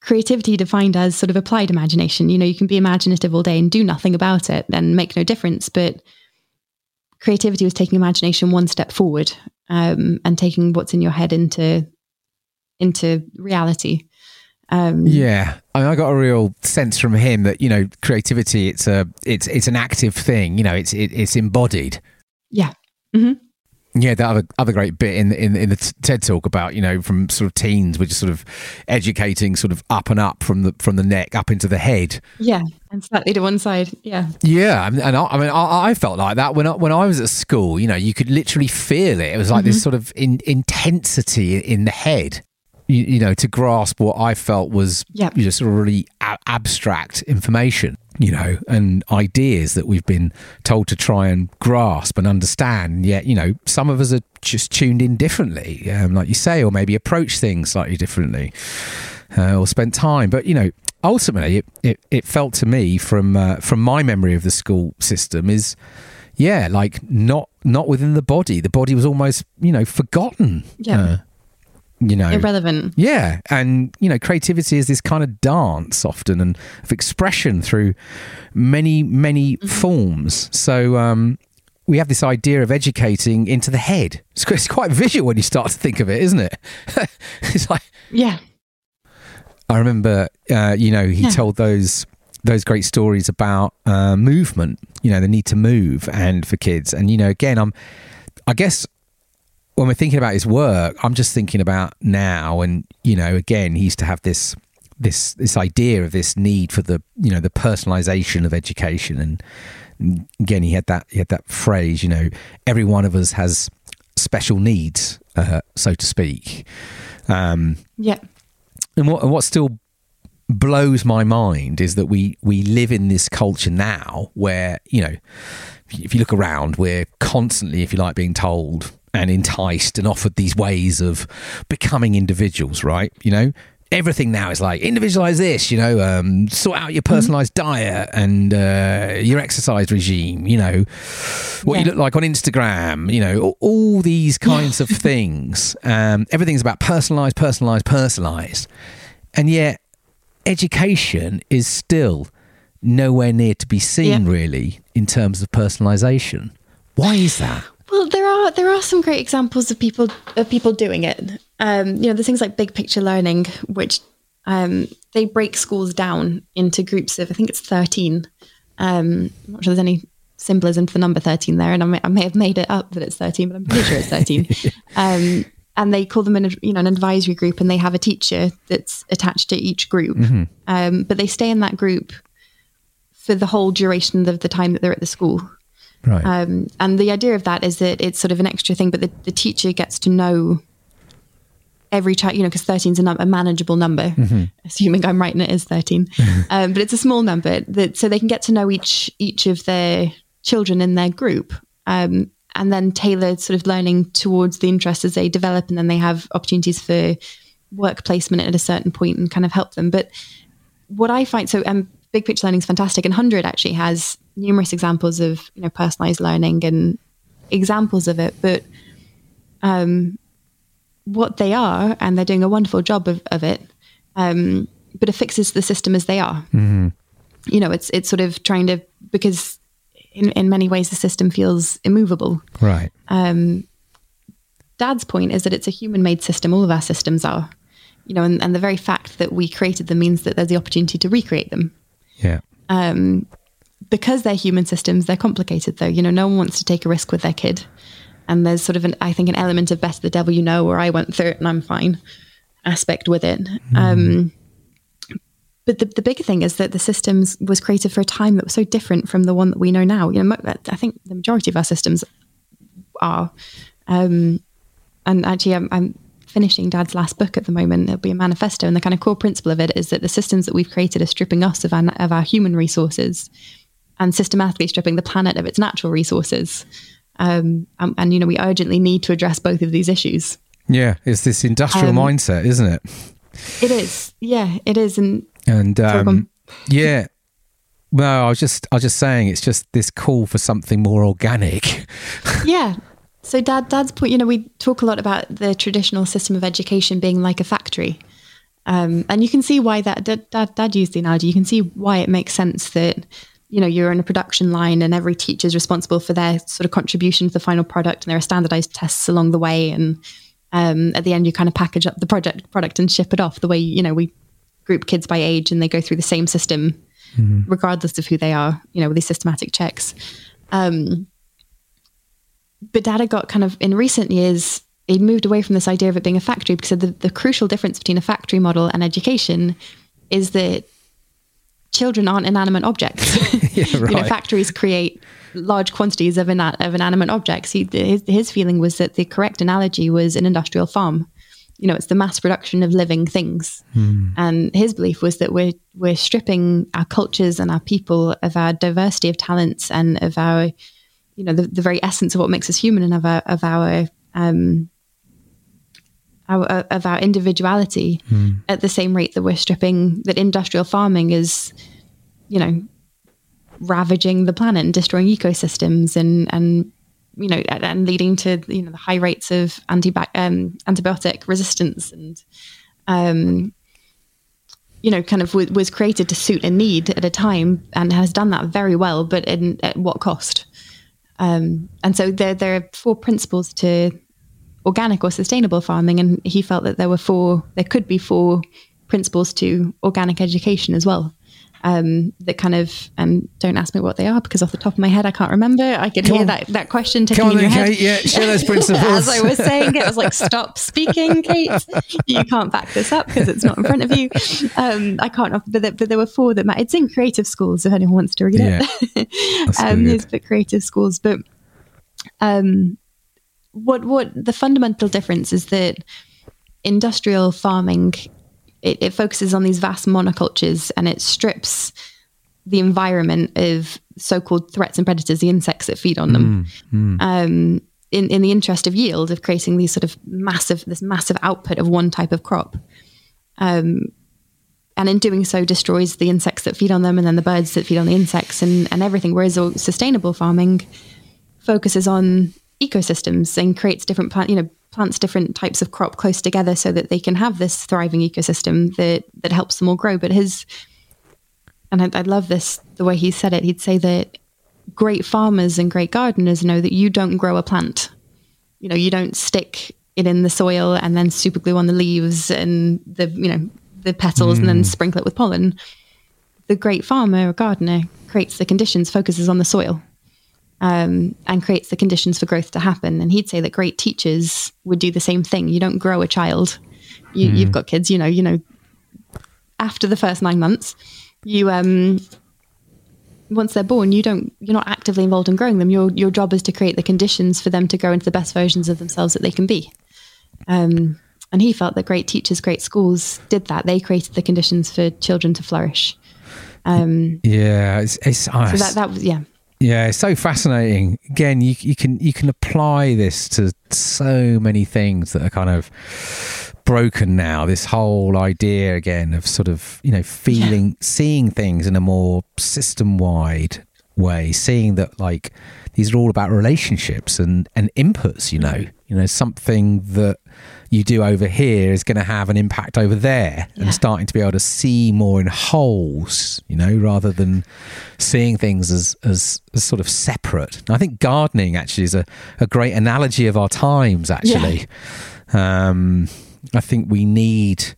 creativity defined as sort of applied imagination. You know, you can be imaginative all day and do nothing about it and make no difference. But creativity was taking imagination one step forward um, and taking what's in your head into into reality. Um, yeah, I, mean, I got a real sense from him that you know creativity it's a it's it's an active thing. You know, it's it, it's embodied. Yeah. Mm-hmm. Yeah, the other other great bit in in in the TED talk about you know from sort of teens, we're just sort of educating sort of up and up from the from the neck up into the head. Yeah, and slightly to one side. Yeah. Yeah, and I, I mean, I, I, felt like that when I, when I was at school. You know, you could literally feel it. It was like mm-hmm. this sort of in, intensity in the head. You, you, know, to grasp what I felt was yep. you know, sort of really a- abstract information you know, and ideas that we've been told to try and grasp and understand. Yet, you know, some of us are just tuned in differently, um, like you say, or maybe approach things slightly differently, uh, or spent time. But you know, ultimately, it, it, it felt to me from uh, from my memory of the school system is, yeah, like not not within the body. The body was almost you know forgotten. Yeah. Uh, you know irrelevant yeah and you know creativity is this kind of dance often and of expression through many many mm-hmm. forms so um we have this idea of educating into the head. It's, it's quite visual when you start to think of it, isn't it? it's like yeah. I remember, uh, you know, he yeah. told those those great stories about uh, movement. You know, the need to move, and for kids. And you know, again, I'm, I guess, when we're thinking about his work, I'm just thinking about now, and you know, again, he used to have this this this idea of this need for the you know the personalization of education. And again he had that he had that phrase you know every one of us has special needs uh, so to speak. Um, yeah. and what what still blows my mind is that we we live in this culture now where you know if you look around we're constantly if you like being told and enticed and offered these ways of becoming individuals right you know everything now is like individualize this, you know, um, sort out your mm-hmm. personalized mm-hmm. diet and uh, your exercise regime, you know, what yeah. you look like on Instagram, you know, all, all these kinds of things. Um, everything's about personalized, personalized, personalized. And yet, education is still nowhere near to be seen, yeah. really, in terms of personalization. Why is that? Well, there are there are some great examples of people of people doing it. Um, you know, there's things like big picture learning, which um, they break schools down into groups of I think it's 13. Um, I'm not sure there's any symbolism to the number 13 there, and I may, I may have made it up that it's 13, but I'm pretty sure it's 13. um, and they call them an you know an advisory group, and they have a teacher that's attached to each group. Mm-hmm. Um, but they stay in that group for the whole duration of the time that they're at the school. Right. Um, and the idea of that is that it's sort of an extra thing, but the, the teacher gets to know every child, you know, because 13 is a, num- a manageable number, mm-hmm. assuming I'm right and it is 13. um, but it's a small number that so they can get to know each each of their children in their group. Um, and then tailor sort of learning towards the interests as they develop, and then they have opportunities for work placement at a certain point and kind of help them. But what I find so um, big picture learning is fantastic, and HundrED actually has numerous examples of you know personalized learning and examples of it, but um, what they are, and they're doing a wonderful job of, of it. Um, but it fixes the system as they are. Mm-hmm. You know, it's it's sort of trying to because in in many ways the system feels immovable. Right. Um, Dad's point is that it's a human made system. All of our systems are. You know, and, and the very fact that we created them means that there's the opportunity to recreate them. Yeah. Um, because they're human systems, they're complicated though. You know, no one wants to take a risk with their kid. And there's sort of an, I think, an element of better the devil you know, or I went through it and I'm fine aspect with it. Mm. Um, but the, the bigger thing is that the systems was created for a time that was so different from the one that we know now. You know, I think the majority of our systems are. Um, and actually, I'm, I'm finishing Dad's last book at the moment. It'll be a manifesto, and the kind of core principle of it is that the systems that we've created are stripping us of our, of our human resources and systematically stripping the planet of its natural resources. Um, and, and, you know, we urgently need to address both of these issues. Yeah, it's this industrial um, mindset, isn't it? It is. Yeah, it is. And and um, yeah. Well, I was just I was just saying it's just this call for something more organic. yeah. So dad dad's point, you know, we talk a lot about the traditional system of education being like a factory. Um, and you can see why that dad, dad, dad used the analogy. You can see why it makes sense that you know you're in a production line and every teacher is responsible for their sort of contribution to the final product and there are standardized tests along the way and um, at the end you kind of package up the project product and ship it off the way you know we group kids by age and they go through the same system mm-hmm. regardless of who they are you know with these systematic checks um, but data got kind of in recent years it moved away from this idea of it being a factory because the, the crucial difference between a factory model and education is that children aren't inanimate objects. yeah, right. you know, factories create large quantities of, ina- of inanimate objects. He, his, his feeling was that the correct analogy was an industrial farm. You know, it's the mass production of living things. Hmm. And his belief was that we're we're stripping our cultures and our people of our diversity of talents and of our, you know, the, the very essence of what makes us human and of our of our um, our, of our individuality mm. at the same rate that we're stripping that industrial farming is, you know, ravaging the planet and destroying ecosystems and and you know and leading to you know the high rates of anti um, antibiotic resistance and um, you know kind of w- was created to suit a need at a time and has done that very well, but in, at what cost? Um, and so there, there are four principles to organic or sustainable farming, and he felt that there were four, there could be four principles to organic education as well um, that kind of and don't ask me what they are because off the top of my head I can't remember. I could Come hear on. that that question taking in your head. yeah, share those principles. As I was saying, it was like stop speaking, Kate. You can't back this up because it's not in front of you. Um, I can't. But there, but there were four that It's in Creative Schools if anyone wants to read yeah. it. um, his book Creative Schools, but um, what what the fundamental difference is that industrial farming it, it focuses on these vast monocultures and it strips the environment of so-called threats and predators, the insects that feed on them, mm, mm. Um, in in the interest of yield, of creating these sort of massive this massive output of one type of crop, um, and in doing so destroys the insects that feed on them, and then the birds that feed on the insects, and and everything. Whereas sustainable farming focuses on ecosystems and creates different plant, you know, plants different types of crop close together so that they can have this thriving ecosystem that that helps them all grow. But his and I, I love this the way he said it. He'd say that great farmers and great gardeners know that you don't grow a plant. You know, you don't stick it in the soil and then super glue on the leaves and the you know the petals mm. and then hmm. sprinkle it with pollen. The great farmer or gardener creates the conditions, focuses on the soil um, and creates the conditions for growth to happen. And he'd say that great teachers would do the same thing. You don't grow a child. You, have hmm. got kids, you know, you know, after the first nine months, you um, once they're born, you don't you're not actively involved in growing them. Your your job is to create the conditions for them to grow into the best versions of themselves that they can be. Um, and he felt that great teachers, great schools did that. They created the conditions for children to flourish. Um, yeah, it's, it's so that that was yeah. Yeah, it's so fascinating. Again, you you can you can apply this to so many things that are kind of broken now. This whole idea again of sort of you know feeling, seeing things in a more system wide way, seeing that like these are all about relationships and and inputs. You know, mm. you know something that you do over here is going to have an impact over there yeah. and starting to be able to see more in wholes you know rather than seeing things as as, as sort of separate and i think gardening actually is a, a great analogy of our times actually yeah. um, i think we need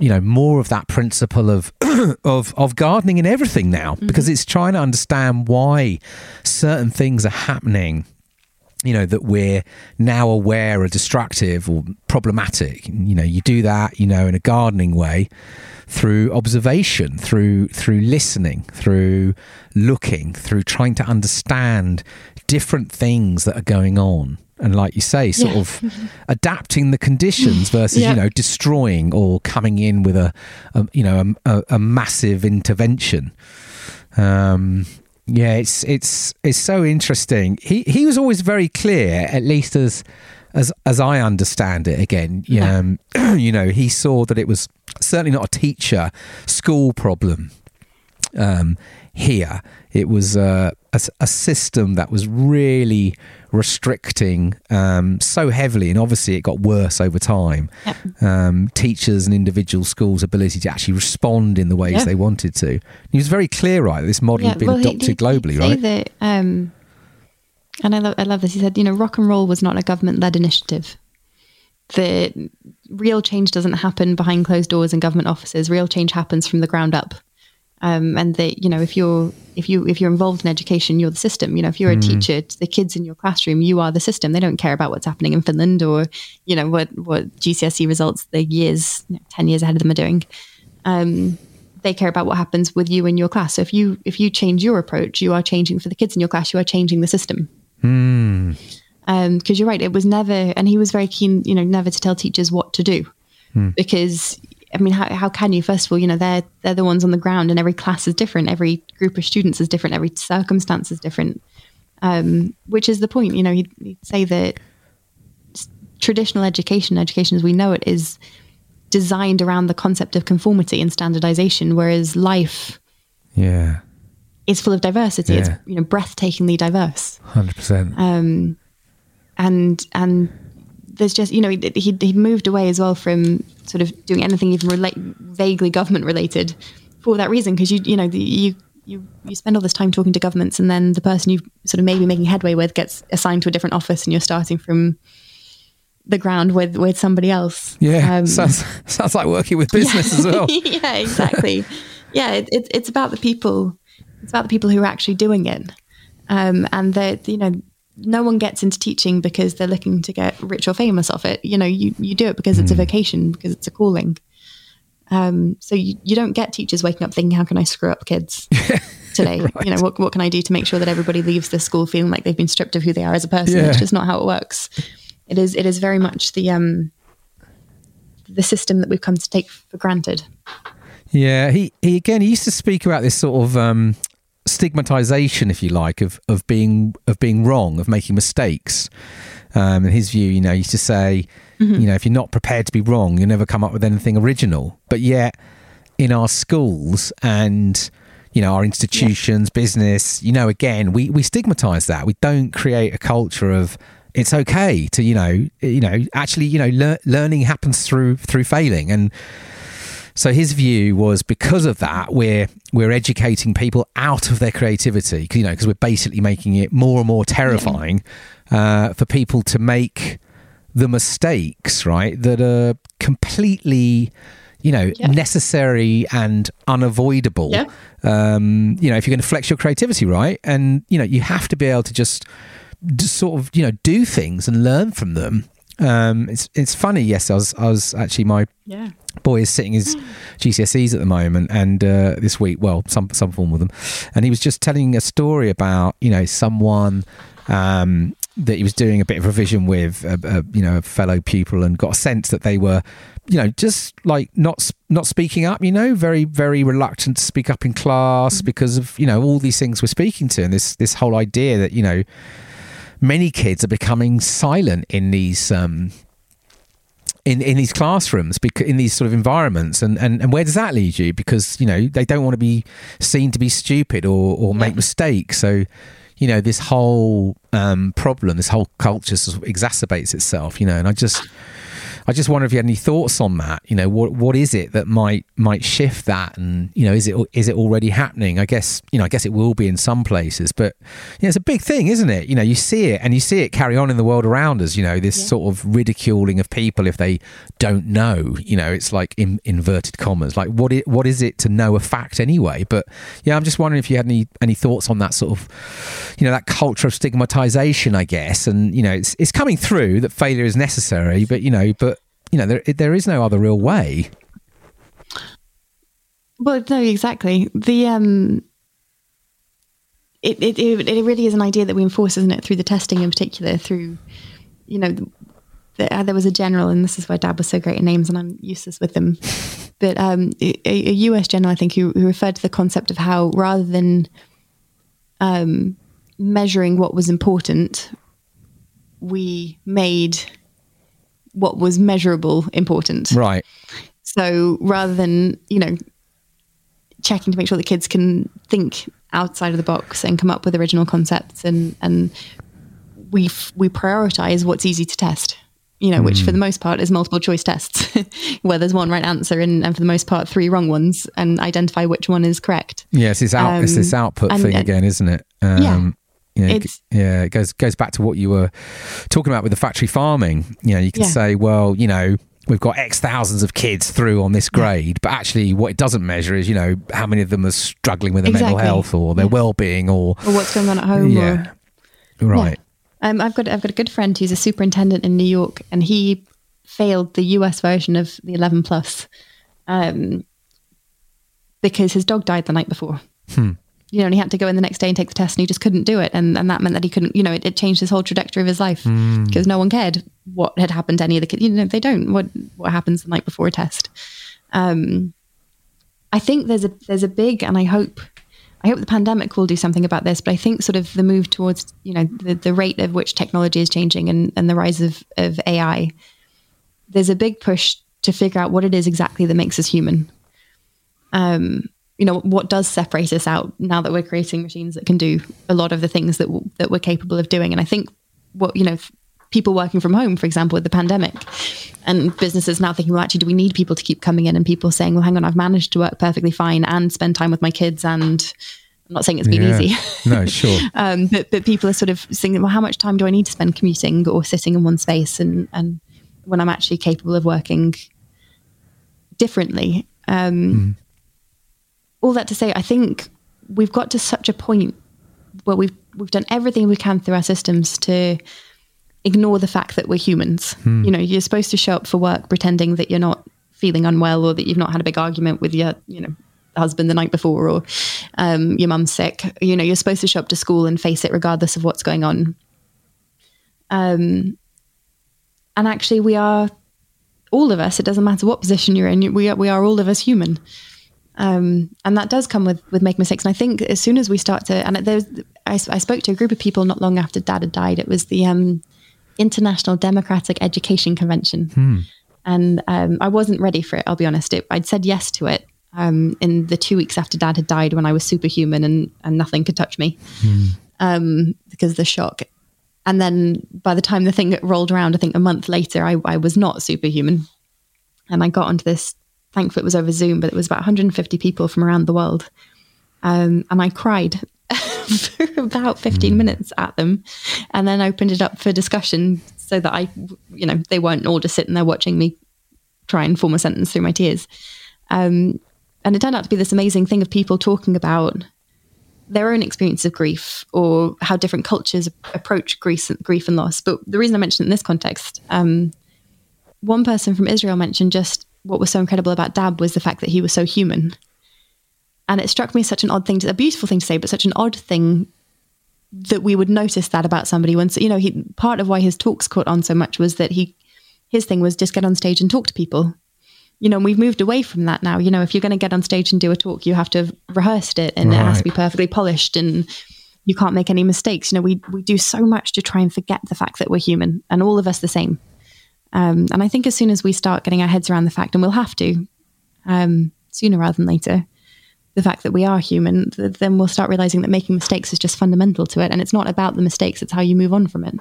you know more of that principle of of of gardening in everything now mm-hmm. because it's trying to understand why certain things are happening you know that we're now aware are destructive or problematic you know you do that you know in a gardening way through observation through through listening through looking through trying to understand different things that are going on and like you say sort yeah. of adapting the conditions versus yeah. you know destroying or coming in with a, a you know a, a, a massive intervention um, yeah, it's it's it's so interesting. He he was always very clear, at least as as as I understand it. Again, yeah. um, you know, he saw that it was certainly not a teacher school problem. Um, here, it was uh, a, a system that was really restricting um, so heavily, and obviously it got worse over time. Yep. Um, teachers and individual schools' ability to actually respond in the ways yep. they wanted to. He was very clear, right? This model yeah, had been well, adopted he, globally, right? That, um, and I love, I love this. He said, you know, rock and roll was not a government-led initiative. The real change doesn't happen behind closed doors in government offices. Real change happens from the ground up. Um, and that you know if you're if you if you're involved in education you're the system you know if you're a mm. teacher the kids in your classroom you are the system they don't care about what's happening in finland or you know what what gcse results the years you know, 10 years ahead of them are doing um, they care about what happens with you in your class so if you if you change your approach you are changing for the kids in your class you are changing the system mm. um because you're right it was never and he was very keen you know never to tell teachers what to do mm. because I mean, how, how can you? First of all, you know, they're they're the ones on the ground, and every class is different. Every group of students is different. Every circumstance is different. Um, which is the point. You know, he'd, he'd say that traditional education, education as we know it, is designed around the concept of conformity and standardization, whereas life, yeah, is full of diversity. Yeah. It's you know breathtakingly diverse. Hundred percent. Um, and and there's just you know he he moved away as well from sort of doing anything even relate vaguely government related for that reason because you you know the, you you you spend all this time talking to governments, and then the person you sort of maybe making headway with gets assigned to a different office, and you're starting from the ground with with somebody else. Yeah, um, sounds sounds like working with business yeah, as well. yeah, exactly. yeah, it, it, it's about the people. It's about the people who are actually doing it, um, and that you know no one gets into teaching because they're looking to get rich or famous off it. You know, you you do it because mm. it's a hmm. vocation, because it's a calling. Um, so you, you don't get teachers waking up thinking, how can I screw up kids today? right. You know, what, what can I do to make sure that everybody leaves the school feeling like they've been stripped of who they are as a person? Yeah. It's just not how it works. It is, it is very much the, um, the system that we've come to take for granted. Yeah. He, he, again, he used to speak about this sort of, um, stigmatization, if you like, of, of being, of being wrong, of making mistakes. Um, in his view, you know, he used to say, Mm-hmm. You know, if you're not prepared to be wrong, you'll never come up with anything original. But yet, in our schools and you know our institutions, yeah. business, you know, again, we we stigmatize that. We don't create a culture of it's okay to you know you know actually you know le- learning happens through through failing and so his view was because of that we're we're educating people out of their creativity you know because we're basically making it more and more terrifying uh, for people to make the mistakes, right, that are completely, you know, yeah. necessary and unavoidable. Yeah. Um, you know, if you're going to flex your creativity, right, and you know, you have to be able to just, just sort of, you know, do things and learn from them. Um, it's it's funny. Yes, I was I was actually my yeah. boy is sitting his GCSEs at the moment, and uh, this week, well, some some form of them, and he was just telling a story about you know someone um, that he was doing a bit of revision with a, a, you know a fellow pupil and got a sense that they were you know just like not not speaking up you know very very reluctant to speak up in class mm-hmm. because of you know all these things we're speaking to and this this whole idea that you know many kids are becoming silent in these um in, in these classrooms in these sort of environments. And, and, and where does that lead you? Because you know they don't want to be seen to be stupid or, or make mistakes. So you know this whole um, problem, this whole culture sort of exacerbates itself. You know, and I just I just wonder if you had any thoughts on that. You know, what what is it that might might shift that, and you know, is it is it already happening? I guess you know, I guess it will be in some places, but you know, it's a big thing, isn't it? You know, you see it, and you see it carry on in the world around us. You know, this yeah. sort of ridiculing of people if they don't know. You know, it's like in inverted commas, like what what is it to know a fact anyway? But yeah, I'm just wondering if you had any any thoughts on that sort of, you know, that culture of stigmatization, I guess, and you know, it's it's coming through that failure is necessary, but you know, but you know, there there is no other real way. Well, no, exactly. The um, it, it it really is an idea that we enforce, isn't it, through the testing in particular, through you know, the, uh, there was a general, and this is why Dad was so great at names, and I'm useless with them. But um, a, a, US general, I think, who, who referred to the concept of how rather than um, measuring what was important, we made what was measurable important. Right. So rather than, you know, checking to make sure the kids can think outside of the box and come up with original concepts and and we we prioritize what's easy to test you know, mm. which for the hmm. most part is multiple choice tests, where there's one right answer and, and, for the most part three wrong ones, and identify which one is correct. Yes, it's, out, um, it's this output and, thing again, isn't it? Um, yeah. You know, yeah, it goes goes back to what you were talking about with the factory farming. You know, you can yeah. say, well, you know, we've got X thousands of kids through on this grade, but actually, what it doesn't measure is, you know, how many of them are struggling with their exactly. mental health or their yeah. well-being, or or what's going on at home. Yeah, or, right. Yeah. Um, I've got I've got a good friend who's a superintendent in New York, and he failed the US version of the 11 plus um, because his dog died the night before. Hmm you know, and he had to go in the next day and take the test and he just couldn't do it. And, and that meant that he couldn't, you know, it, it changed his whole trajectory of his life mm. because no one cared what had happened to any of the kids. You know, they don't, what, what happens the night before a test. Um, I think there's a, there's a big, and I hope, I hope the pandemic will do something about this, but I think sort of the move towards, you know, the, the rate of which technology is changing and, and the rise of, of AI, there's a big push to figure out what it is exactly that makes us human. Um, you know what does separate us out now that we're creating machines that can do a lot of the things that w- that we're capable of doing and i think what you know people working from home for example with the pandemic and businesses now thinking well actually do we need people to keep coming in and people saying well hang on i've managed to work perfectly fine and spend time with my kids and I'm not saying it's been Yeah. easy. No, sure. um, but but people are sort of thinking, well, how much time do I need to spend commuting or sitting in one space, and and when I'm actually capable of working differently. Um, All that to say, I think we've got to such a point where we've we've done everything we can through our systems to ignore the fact that we're humans. You know, you're supposed to show up for work pretending that you're not feeling unwell or that you've not had a big argument with your, you know, husband the night before or um, your mum's sick. You know, you're supposed to show up to school and face it regardless of what's going on. Um, and actually, we are all of us. It doesn't matter what position you're in. We are we are all of us human. Um, and that does come with with make mistakes. And I think as soon as we start to, and there's, I, I spoke to a group of people not long after Dad had died. It was the um, International Democratic Education Convention, and um, I wasn't ready for it. I'll be honest. It, I'd said yes to it um, in the two weeks after Dad had died, when I was superhuman and and nothing could touch me um, because of the shock. And then by the time the thing rolled around, I think a month later, I, I was not superhuman. And I got onto this, thankfully it was over Zoom, but it was about 150 people from around the world. Um, and I cried for about 15 minutes at them and then opened it up for discussion so that I, you know, they weren't all just sitting there watching me try and form a sentence through my tears. Um, and it turned out to be this amazing thing of people talking about their own experience of grief or how different cultures approach grief, grief and loss. But the reason I mentioned it in this context, um, one person from Israel mentioned just what was so incredible about Dab was the fact that he was so human. And it struck me as such an odd thing, to, a beautiful thing to say, but such an odd thing that we would notice that about somebody when, you know, he, part of why his talks caught on so much was that he, his thing was just get on stage and talk to people you know, and we've moved away from that now. You know, if you're going to get on stage and do a talk, you have to have rehearsed it and it has to be perfectly polished and you can't make any mistakes. You know, we we do so much to try and forget the fact that we're human and all of us the same. Um, and I think as soon as we start getting our heads around the fact, and we'll have to um, sooner rather than later, the fact that we are human, th- then we'll start realizing that making mistakes is just fundamental to it, and it's not about the mistakes; it's how you move on from it.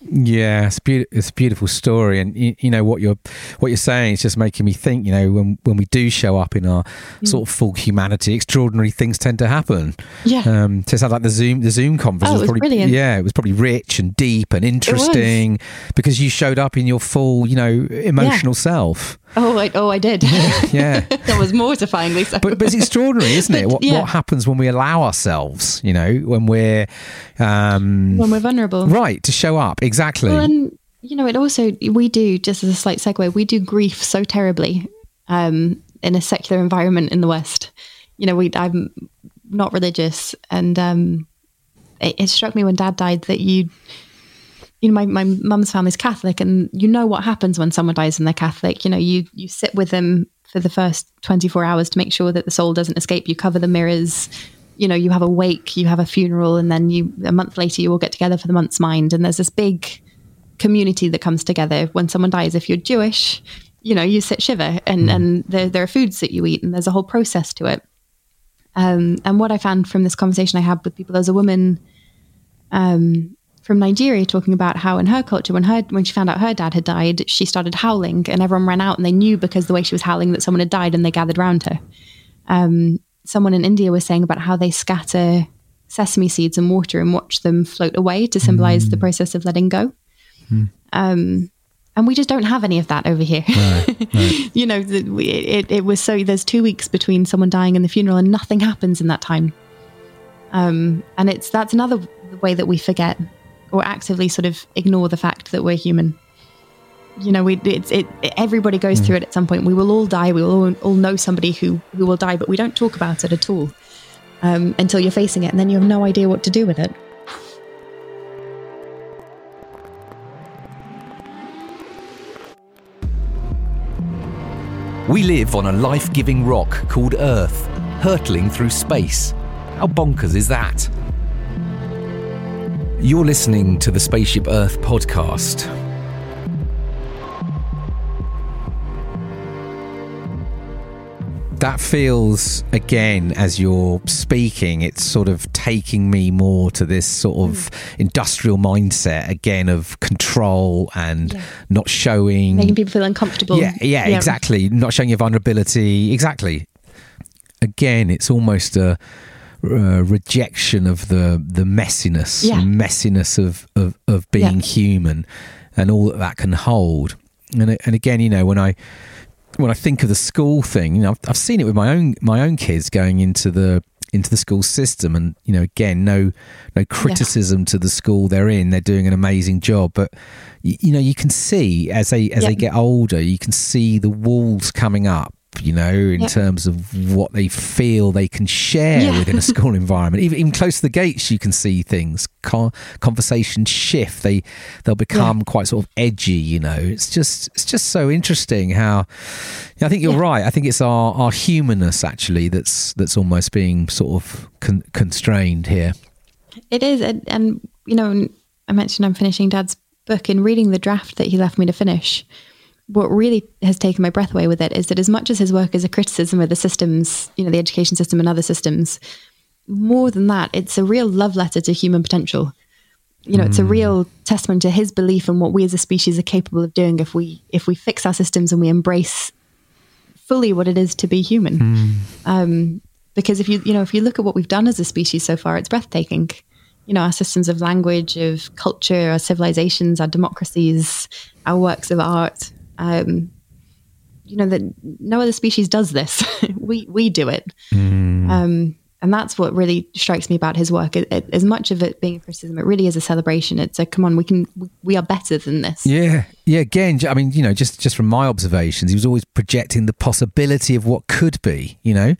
Yeah, it's, beau- it's a beautiful story, and you, you know what you're what you're saying is just making me think. You know, when when we do show up in our sort of full humanity, extraordinary things tend to happen. Yeah. Um, so it sounds like the Zoom the Zoom conference Oh, it was probably brilliant. yeah, it was probably rich and deep and interesting because you showed up in your full you know emotional self. Oh, I, oh, I did. Yeah. that was mortifyingly so. But, but it's extraordinary, isn't it? What, yeah. what happens when we allow ourselves, you know, when we're um, when we're vulnerable. right to show up exactly. Well, and you know, it also we do just as a slight segue, we do grief so terribly um, in a secular environment in the West. You know, we I'm not religious, and um, it, it struck me when Dad died that you, you know, my my mum's family's Catholic, and you know what happens when someone dies and they're Catholic. You know, you you sit with them for the first 24 hours to make sure that the soul doesn't escape. You cover the mirrors. You know, you have a wake, you have a funeral, and then you a month later you all get together for the month's mind. And there's this big community that comes together when someone dies. If you're Jewish, you know, you sit shiva and, and there, there are foods that you eat and there's a whole process to it. Um, and what I found from this conversation I had with people, there's a woman um, from Nigeria talking about how in her culture, when her when she found out her dad had died, she started howling and everyone ran out and they knew because the way she was howling that someone had died and they gathered around her. Um, someone in India was saying about how they scatter sesame seeds and water and watch them float away to symbolize the process of letting go. Um, and we just don't have any of that over here. you know, we, it, it was so there's two weeks between someone dying and the funeral, and nothing happens in that time. Um, and it's that's another way that we forget or actively sort of ignore the fact that we're human. You know, we it's it. Everybody goes through it at some point. We will all die. We will all, all know somebody who who will die, but we don't talk about it at all um, until you're facing it, and then you have no idea what to do with it. We live on a life giving rock called Earth, hurtling through space. How bonkers is that? You're listening to the Spaceship Earth podcast. that feels again as you're speaking it's sort of taking me more to this sort of hmm. industrial mindset again of control and Yeah. not showing Making people feel uncomfortable. yeah, yeah exactly not showing your vulnerability exactly again it's almost a uh, rejection of the the messiness, Yeah. messiness of of, of being Yeah. human, and all that that can hold. And and again, you know, when I when I think of the school thing, you know, I've, I've seen it with my own my own kids going into the into the school system, and you know, again, no no criticism to the school they're in. They're doing an amazing job, but you, you know, you can see as they as Yeah. they get older, you can see the walls coming up. You know, in Yeah. terms of what they feel they can share Yeah. within a school environment, even even close to the gates, you can see things. Con- conversations shift. They they'll become quite sort of edgy. You know, it's just it's just so interesting how. Yeah, I think you're Yeah. right. I think it's our our humanness actually that's that's almost being sort of con- constrained here. It is, and, and you know, I mentioned I'm finishing Dad's book. In reading the draft that he left me to finish, what really has taken my breath away with it is that as much as his work is a criticism of the systems, you know, the education system and other systems, more than that, it's a real love letter to human potential. You know, it's a real testament to his belief in what we as a species are capable of doing if we if we fix our systems and we embrace fully what it is to be human. Um, because if you you know if you look at what we've done as a species so far, it's breathtaking. You know, our systems of language, of culture, our civilizations, our democracies, our works of art. Um, you know that no other species does this. we we do it, um, and that's what really strikes me about his work. It, it, as much of it being a criticism, it really is a celebration. It's a come on, we can we, are better than this. Yeah, yeah. Again, I mean, you know, just just from my observations, he was always projecting the possibility of what could be. You know,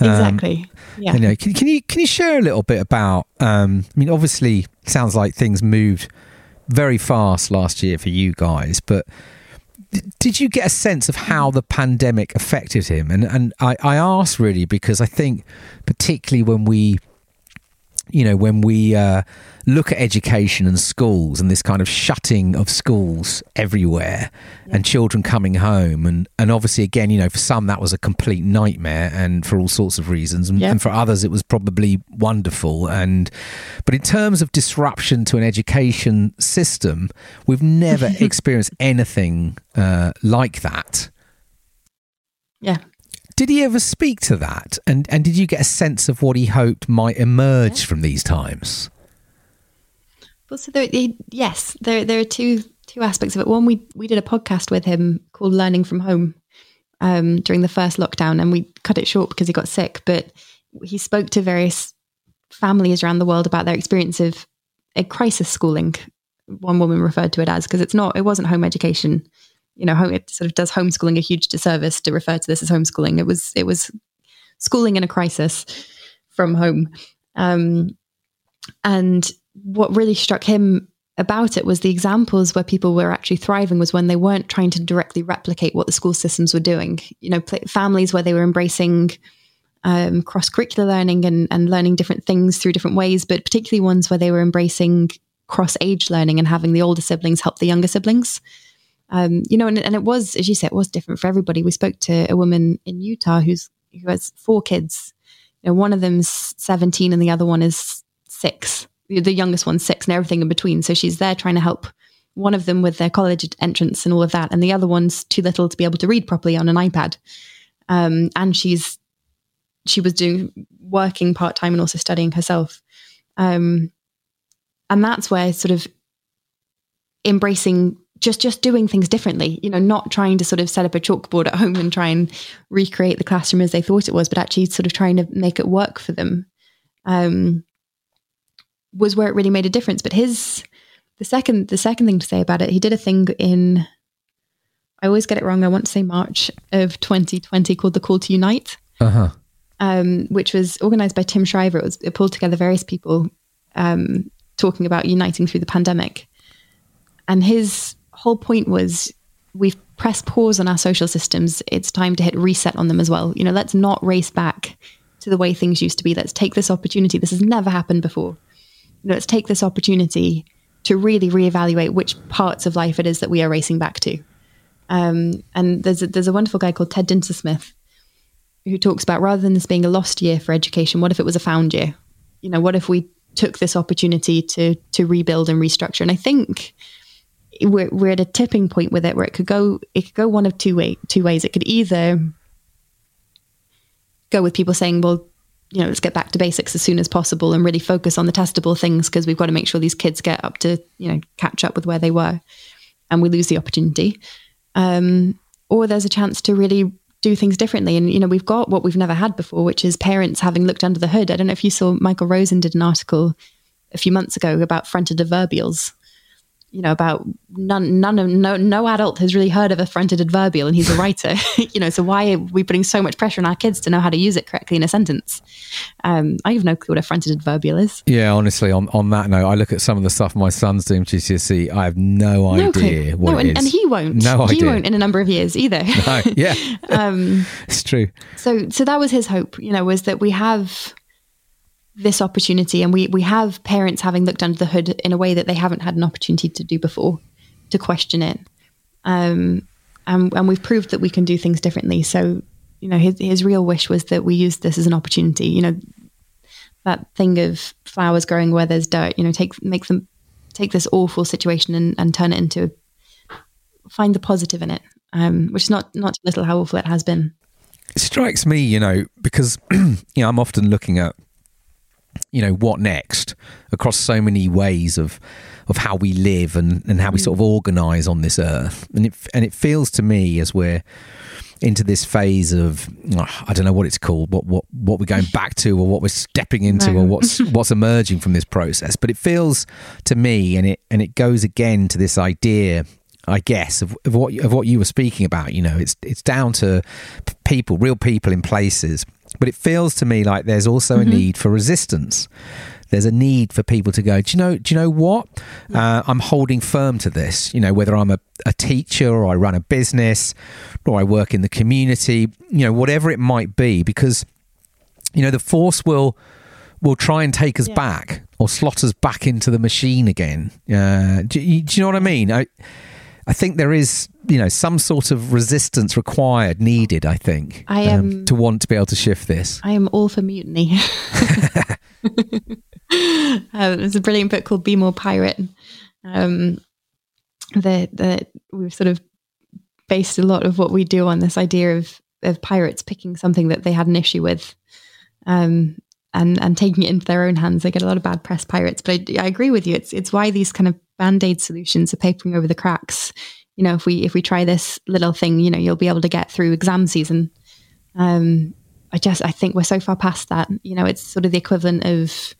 Um, Exactly. Yeah. You know, can, can you can you share a little bit about? Um, I mean, obviously, it sounds like things moved very fast last year for you guys, but did you get a sense of how the pandemic affected him? And and I, I ask really because I think particularly when we you know, when we uh, look at education and schools and this kind of shutting of schools everywhere and children coming home, and, and obviously, again, you know, for some that was a complete nightmare and for all sorts of reasons. And, Yeah. and for others, it was probably wonderful. And, but in terms of disruption to an education system, we've never experienced anything uh, like that. yeah. Did he ever speak to that? And and did you get a sense of what he hoped might emerge from these times? Well, so there, yes, there there are two two aspects of it. One, we we did a podcast with him called "Learning from Home" um, during the first lockdown, and we cut it short because he got sick. But he spoke to various families around the world about their experience of a crisis schooling. One woman referred to it as because it's not, it wasn't home education. You know, it sort of does homeschooling a huge disservice to refer to this as homeschooling. It was it was schooling in a crisis from home. Um, and what really struck him about it was the examples where people were actually thriving was when they weren't trying to directly replicate what the school systems were doing. You know, pla families where they were embracing um, cross curricular learning and, and learning different things through different ways, but particularly ones where they were embracing cross age learning and having the older siblings help the younger siblings. Um, you know, and, and it was, as you said, it was different for everybody. We spoke to a woman in Utah who's who has four kids. You know, one of them's 17 and the other one is six. The youngest one's six and everything in between. So she's there trying to help one of them with their college entrance and all of that. And the other one's too little to be able to read properly on an iPad. Um, and she's, she was doing working part time and also studying herself. Um, and that's where sort of embracing just just doing things differently you know not trying to sort of set up a chalkboard at home and try and recreate the classroom as they thought it was but actually sort of trying to make it work for them um, was where it really made a difference but his the second the second thing to say about it he did a thing in i always get it wrong i want to say march of 2020 called the call to unite Uh huh. um, which was organized by Tim Shriver. It was it pulled together various people um, talking about uniting through the pandemic. And his whole point was we've pressed pause on our social systems. It's time to hit reset on them as well. You know, let's not race back to the way things used to be. Let's take this opportunity. This has never happened before. You know, let's take this opportunity to really reevaluate which parts of life it is that we are racing back to. Um, and there's a, there's a wonderful guy called Ted Dintersmith who talks about rather than this being a lost year for education, what if it was a found year? You know, what if we took this opportunity to to rebuild and restructure? And I think we're we're at a tipping point with it where it could go it could go one of two way two ways. It could either go with people saying, well, you know, let's get back to basics as soon as possible and really focus on the testable things because we've got to make sure these kids get up to, you know, catch up with where they were and we lose the opportunity. Um, or there's a chance to really do things differently. And, you know, we've got what we've never had before, which is parents having looked under the hood. I don't know if you saw Michael Rosen did an article a few months ago about fronted adverbials you know about none none of no no adult has really heard of a fronted adverbial and he's a writer you know so why are we putting so much pressure on our kids to know how to use it correctly in a sentence? Um, i have no clue what a fronted adverbial is. Yeah honestly on, on that note i look at some of the stuff my son's doing gcse i have no, no idea clue. what no, and, and, he won't. No he idea. won't in a number of years either. No, yeah. Um, it's true. so so that was his hope you know was that we have this opportunity and we we have parents having looked under the hood in a way that they haven't had an opportunity to do before to question it. Um, and, and we've proved that we can do things differently. So you know his, his real wish was that we use this as an opportunity you know that thing of flowers growing where there's dirt you know take make them take this awful situation and, and turn it into find the positive in it um, which is not not little how awful it has been. It strikes me you know because you know i'm often looking at you know what next? Across so many ways of of how we live and, and how we mm. sort of organize on this earth. And it and it feels to me as we're into this phase of uh, I don't know what it's called what what what we're going back to or what we're stepping into or what's what's emerging from this process. But it feels to me and it and it goes again to this idea I guess of, of what of what you were speaking about you know it's it's down to people real people in places but it feels to me like there's also mm-hmm. a need for resistance. There's a need for people to go, do you know, do you know what? Uh, I'm holding firm to this. You know, whether I'm a, a teacher or I run a business or I work in the community, you know, whatever it might be, because, you know, the force will will try and take us yeah. back or slot us back into the machine again. Uh, do, you, do you know what I mean? I, I think there is, you know, some sort of resistance required, needed. I think I am um, to want to be able to shift this. I am all for mutiny. um, there's a brilliant book called "Be More Pirate." Um, that that we've sort of based a lot of what we do on this idea of of pirates picking something that they had an issue with, um, and and taking it into their own hands. They get a lot of bad press, pirates. But I, I agree with you. It's it's why these kind of band-aid solutions are papering over the cracks you know if we if we try this little thing you know you'll be able to get through exam season um i just i think we're so far past that you know it's sort of the equivalent of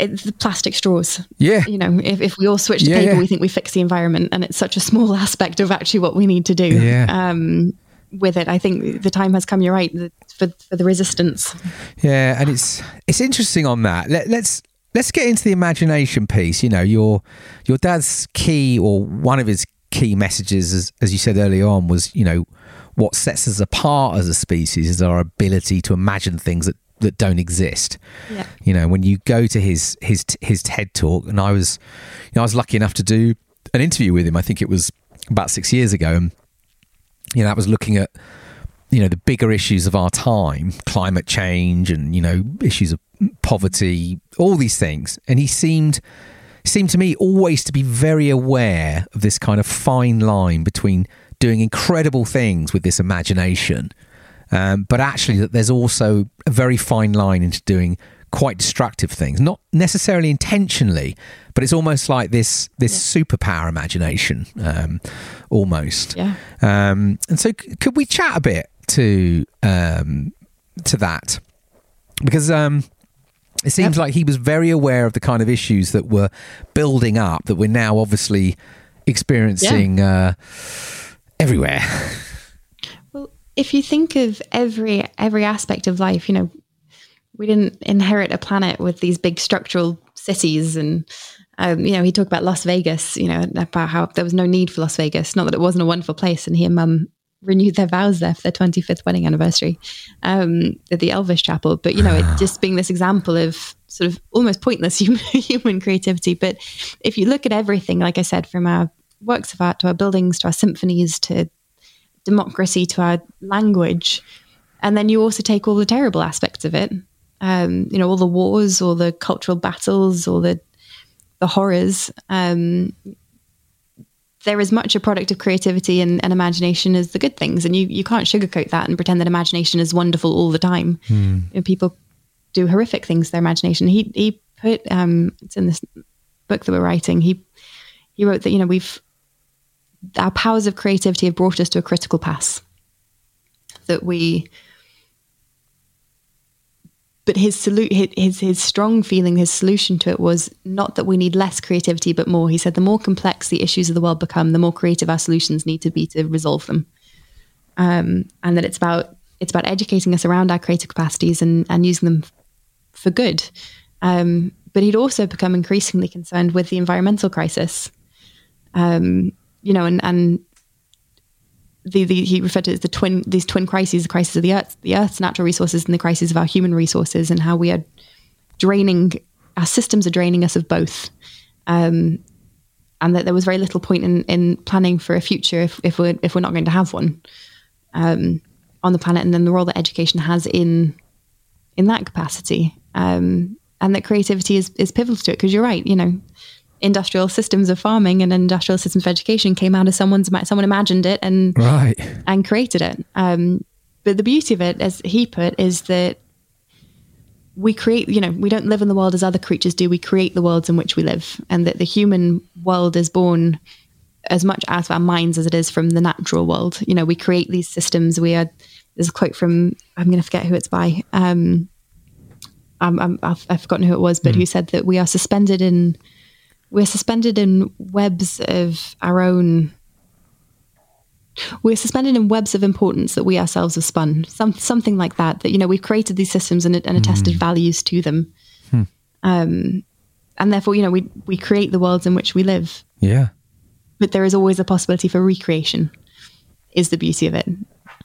it's the plastic straws. Yeah. You know, if, if we all switch to yeah, paper, yeah. we think we fix the environment, and it's such a small aspect of actually what we need to do. Yeah. Um, with it, I think the time has come. You're right for for the resistance. Yeah, and it's it's interesting on that. Let, let's let's get into the imagination piece. You know, your your dad's key or one of his key messages, as, as you said earlier on, was you know what sets us apart as a species is our ability to imagine things that that don't exist. Yeah. You know, when you go to his his his TED talk, and I was, you know, I was lucky enough to do an interview with him. I think it was about six years ago, and you know, that was looking at you know the bigger issues of our time, climate change, and you know issues of poverty, all these things. And he seemed seemed to me always to be very aware of this kind of fine line between doing incredible things with this imagination, um, but actually that there's also a very fine line into doing quite destructive things, not necessarily intentionally, but it's almost like this this yeah. superpower imagination, um, almost. Yeah. Um, and so, c- could we chat a bit to um, to that? Because um, it seems like he was very aware of the kind of issues that were building up that we're now obviously experiencing yeah. uh, everywhere. Well, if you think of every every aspect of life, you know, we didn't inherit a planet with these big structural cities and um, you know, he talked about Las Vegas, you know, about how there was no need for Las Vegas. Not that it wasn't a wonderful place, and he and mum renewed their vows there for their 25th wedding anniversary um, at the Elvis Chapel. But, you know, it just being this example of sort of almost pointless human, human creativity. But if you look at everything, like I said, from our works of art to our buildings to our symphonies to democracy to our language, and then you also take all the terrible aspects of it, um, you know, all the wars, all the cultural battles, all the the horrors. Um, they're as much a product of creativity and, and, imagination as the good things. And you, you can't sugarcoat that and pretend that imagination is wonderful all the time. Hmm. You know, people do horrific things to their imagination. He he put um it's in this book that we're writing. He he wrote that, you know, we've our powers of creativity have brought us to a critical pass. That we but his salute his his strong feeling his solution to it was not that we need less creativity but more he said the more complex the issues of the world become the more creative our solutions need to be to resolve them. Um, and that it's about it's about educating us around our creative capacities and and using them for good. Um, but he'd also become increasingly concerned with the environmental crisis. Um, you know and and the, the, he referred to as the twin these twin crises the crisis of the earth the earth's natural resources and the crisis of our human resources and how we are draining our systems are draining us of both. Um, and that there was very little point in, in planning for a future if, if we're if we're not going to have one um, on the planet and then the role that education has in in that capacity. Um, and that creativity is, is pivotal to it because you're right you know industrial systems of farming and industrial systems of education came out of someone's mind someone imagined it and right and created it. Um, but the beauty of it, as he put, is that we create. You know, we don't live in the world as other creatures do. We create the worlds in which we live, and that the human world is born as much out of our minds as it is from the natural world. You know, we create these systems. We are. There's a quote from I'm going to forget who it's by. Um, I'm, I'm, I've, I've forgotten who it was, but mm. who said that we are suspended in we're suspended in webs of our own we're suspended in webs of importance that we ourselves have spun some something like that that you know we've created these systems and, and attested mm. values to them hmm. um, and therefore you know we we create the worlds in which we live yeah but there is always a possibility for recreation is the beauty of it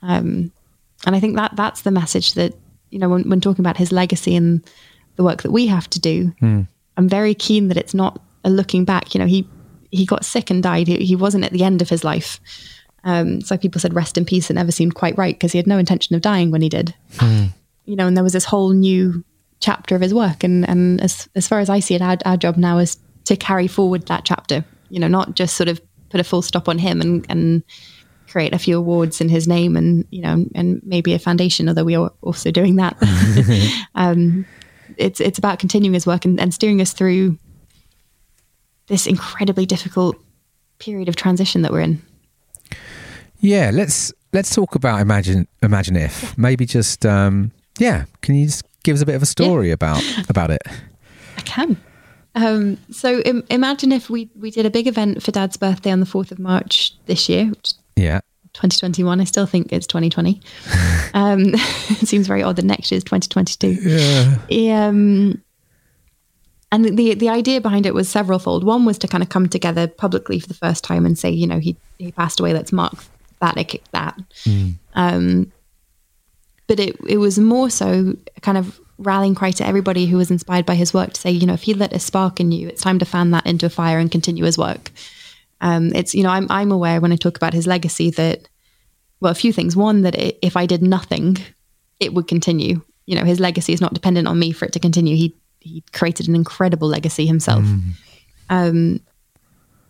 um, and i think that that's the message that you know when, when talking about his legacy and the work that we have to do hmm. i'm very keen that it's not looking back, you know, he he got sick and died. He, he wasn't at the end of his life. Um, so people said rest in peace. It never seemed quite right because he had no intention of dying when he did. Hmm. You know, and there was this whole new chapter of his work. And and as as far as I see it, our, our job now is to carry forward that chapter. You know, not just sort of put a full stop on him and and create a few awards in his name and you know and maybe a foundation although we are also doing that um, it's it's about continuing his work and, and steering us through this incredibly difficult period of transition that we're in. Yeah, let's let's talk about imagine imagine if yeah. maybe just um, yeah. Can you just give us a bit of a story yeah. about about it? I can. Um, so Im- imagine if we we did a big event for Dad's birthday on the fourth of March this year. yeah. 2021. I still think it's 2020. um, it seems very odd that next year is 2022. Yeah. Um, and the the idea behind it was severalfold. One was to kind of come together publicly for the first time and say, you know, he he passed away. Let's mark that, that. Mm. Um, but it it was more so kind of rallying cry to everybody who was inspired by his work to say, you know, if he lit a spark in you, it's time to fan that into a fire and continue his work. Um, it's you know, I'm I'm aware when I talk about his legacy that well, a few things. One that it, if I did nothing, it would continue. You know, his legacy is not dependent on me for it to continue. He he created an incredible legacy himself. Mm. Um,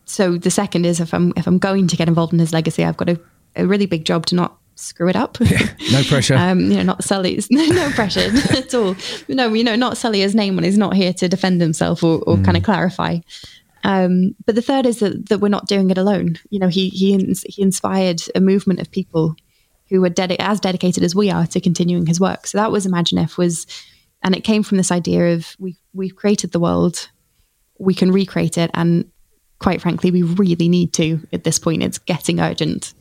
so the second is if I'm if I'm going to get involved in his legacy, I've got a, a really big job to not screw it up. Yeah, no pressure. um, you know, not sully. no pressure at all. No, you know, not sully his name when he's not here to defend himself or, or mm. kind of clarify. Um, but the third is that, that we're not doing it alone. You know, he he he inspired a movement of people who were dedi- as dedicated as we are to continuing his work. So that was Imagine If was and it came from this idea of we we've created the world, we can recreate it, and quite frankly, we really need to at this point. It's getting urgent.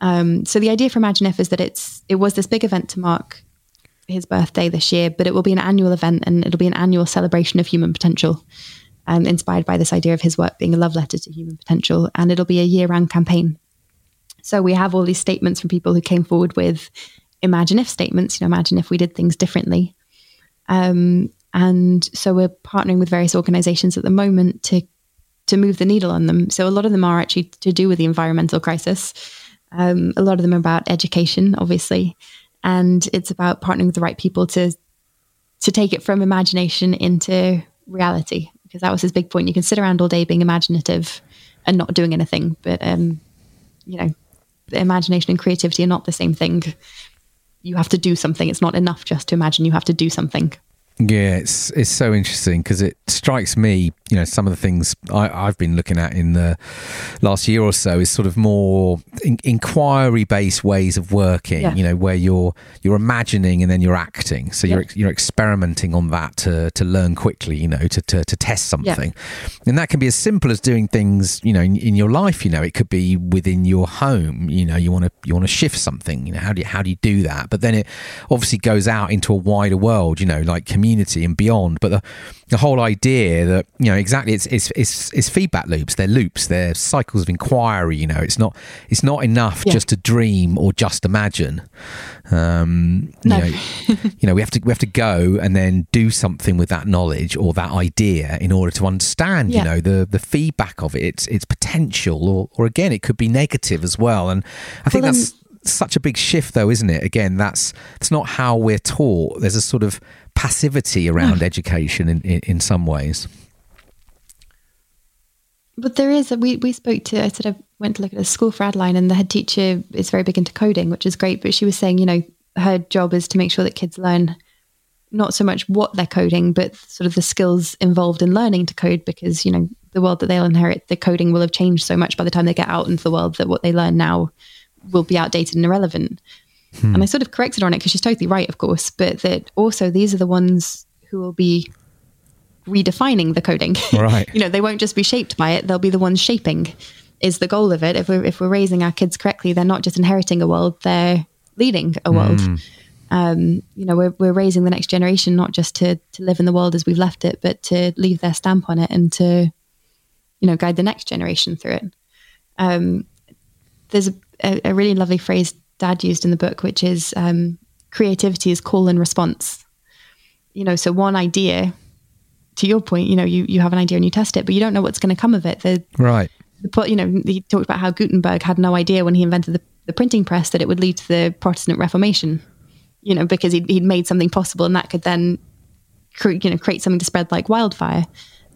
Um, so the idea for Imagine If is that it's it was this big event to mark his birthday this year, but it will be an annual event and it'll be an annual celebration of human potential, um, inspired by this idea of his work being a love letter to human potential, and it'll be a year-round campaign. So we have all these statements from people who came forward with imagine if statements. You know, imagine if we did things differently. Um, and so we're partnering with various organizations at the moment to to move the needle on them. So a lot of them are actually to do with the environmental crisis. Um, a lot of them are about education, obviously, and it's about partnering with the right people to to take it from imagination into reality. Because that was his big point. You can sit around all day being imaginative, and not doing anything. But um, you know, imagination and creativity are not the same thing. You have to do something. It's not enough just to imagine. You have to do something. Yeah, it's it's so interesting because it strikes me, you know, some of the things I, have been looking at in the last year or so is sort of more in, inquiry based ways of working. Yeah. You know, where you're you're imagining and then you're acting, so yeah. you're you're experimenting on that to to learn quickly. You know, to to, to test something, yeah. and that can be as simple as doing things. You know, in, in, your life. You know, it could be within your home. You know, you want to you want to shift something. You know, how do you, how do you do that? But then it obviously goes out into a wider world. You know, like community and beyond. But the the whole idea that you know exactly it's it's it's, it's feedback loops. They're loops. They're cycles of inquiry. You know, it's not it's not enough yeah. just to dream or just imagine. Um, no. you, know, you know, we have to we have to go and then do something with that knowledge or that idea in order to understand. Yeah. You know, the the feedback of it, its its potential, or or again, it could be negative as well. And I think well, that's such a big shift though isn't it again that's it's not how we're taught there's a sort of passivity around education in, in, in some ways. But there is, a, we, we spoke to, I sort of went to look at a school for Adeline and the head teacher is very big into coding, which is great. But she was saying, you know, her job is to make sure that kids learn not so much what they're coding, but sort of the skills involved in learning to code because, you know, the world that they'll inherit, the coding will have changed so much by the time they get out into the world that what they learn now will be outdated and irrelevant. Hmm. And I sort of corrected on it because she's totally right, of course, but that also these are the ones who will be redefining the coding. Right. you know, they won't just be shaped by it, they'll be the ones shaping is the goal of it. If we're if we're raising our kids correctly, they're not just inheriting a world, they're leading a world. Mm. Um, you know, we're we're raising the next generation not just to to live in the world as we've left it, but to leave their stamp on it and to, you know, guide the next generation through it. Um, there's a, a, really lovely phrase Dad used in the book, which is um, creativity is call and response. You know, so one idea, to your point, you know, you, you have an idea and you test it, but you don't know what's going to come of it. The, right. The, you know, he talked about how Gutenberg had no idea when he invented the, the printing press that it would lead to the Protestant Reformation, you know, because he'd, he'd made something possible and that could then, cre- you know, create something to spread like wildfire.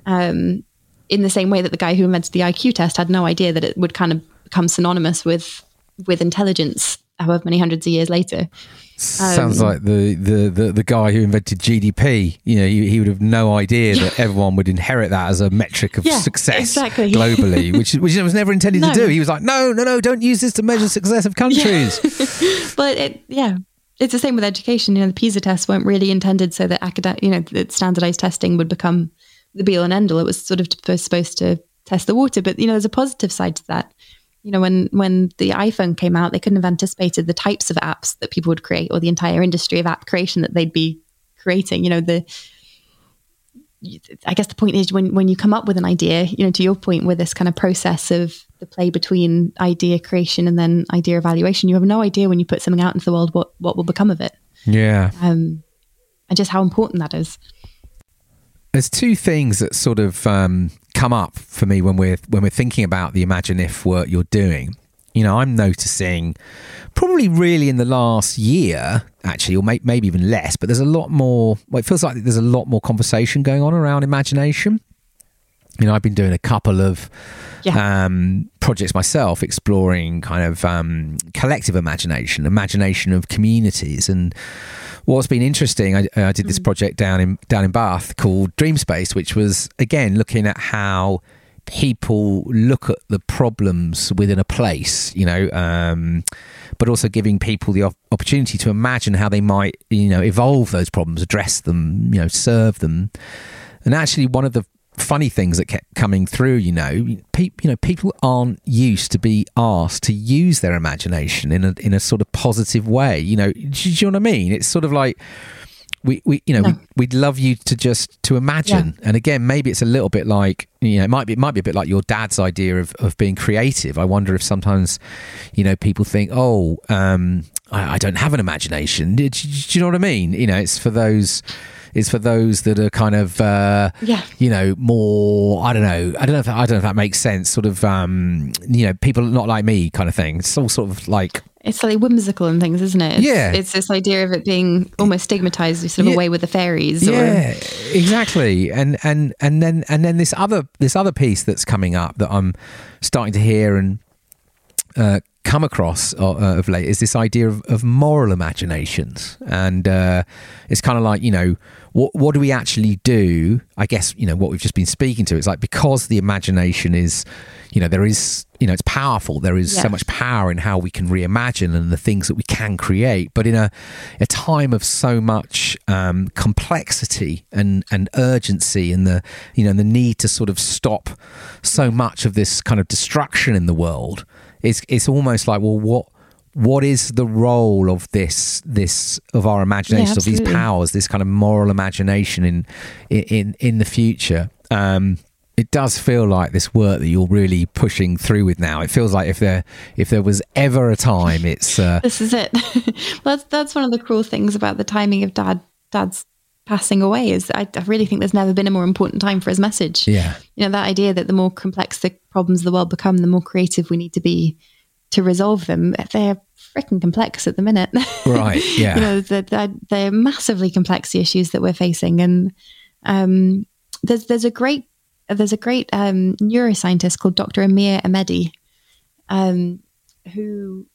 Um, in the same way that the guy who invented the IQ test had no idea that it would kind of become synonymous with with intelligence however many hundreds of years later. Sounds um, like the, the, the, the, guy who invented GDP. You know, he, he would have no idea that everyone would inherit that as a metric of yeah, success exactly. globally, which which was never intended no. to do. He was like, no, no, no, don't use this to measure success of countries. Yeah. but it, yeah, it's the same with education. You know, the PISA tests weren't really intended so that academic, you know, that standardized testing would become the be all and end all. It was sort of supposed to test the water. But you know, there's a positive side to that you know, when when the iPhone came out, they couldn't have anticipated the types of apps that people would create or the entire industry of app creation that they'd be creating. You know, the I guess the point is when when you come up with an idea, you know, to your point, with this kind of process of the play between idea creation and then idea evaluation, you have no idea when you put something out into the world what what will become of it. Yeah. Um, and just how important that is. There's two things that sort of um, come up for me when we're when we're thinking about the Imagine If work you're doing. You know, I'm noticing probably really in the last year, actually, or may, maybe even less, but there's a lot more. Well, it feels like there's a lot more conversation going on around imagination. You know, I've been doing a couple of yeah. um, projects myself, exploring kind of um, collective imagination, imagination of communities, and what's been interesting, I, I did this mm. project down in down in Bath called Dream Space, which was again looking at how people look at the problems within a place, you know, um, but also giving people the opportunity to imagine how they might, you know, evolve those problems, address them, you know, serve them. And actually, one of the funny things that kept coming through. You know, pe- you know, people aren't used to be asked to use their imagination in a in a sort of positive way. You know, do, do you know what I mean? It's sort of like we, we you know no. we, would love you to just to imagine yeah. and again maybe it's a little bit like you know it might be it might be a bit like your dad's idea of, of being creative i wonder if sometimes you know people think oh um, I, I, don't have an imagination do, do, do, you know what i mean you know it's for those is for those that are kind of uh, yeah. you know more I don't know I don't know if I don't know if that makes sense sort of um, you know people not like me kind of thing it's all sort of like it's like whimsical and things, isn't it? It's, Yeah. It's this idea of it being almost stigmatized, sort of Yeah. away with the fairies. Or, yeah exactly and and and then and then this other this other piece that's coming up that i'm starting to hear and uh, come across uh, uh, of late is this idea of, of moral imaginations. And uh, it's kind of like you know what what do we actually do? I guess you know what we've just been speaking to it's like because the imagination is you know there is you know it's powerful there is so much power in how we can reimagine and the things that we can create. But in a, a time of so much um, complexity and, and urgency and the you know the need to sort of stop so much of this kind of destruction in the world it's it's almost like well what what is the role of this this of our imagination of these powers this kind of moral imagination in in in the future um it does feel like this work that you're really pushing through with now. It feels like if there if there was ever a time, it's uh, This is it. well, that's that's one of the cruel things about the timing of dad dad's passing away. Is I, I really think there's never been a more important time for his message. yeah, You know that idea that the more complex the problems of the world become, the more creative we need to be to resolve them. They're freaking complex at the minute. right, yeah, you know, they're, they're, they're massively complex the issues that we're facing, and um, there's there's a great there's a great um, neuroscientist called Dr. Amir Amedi, um, who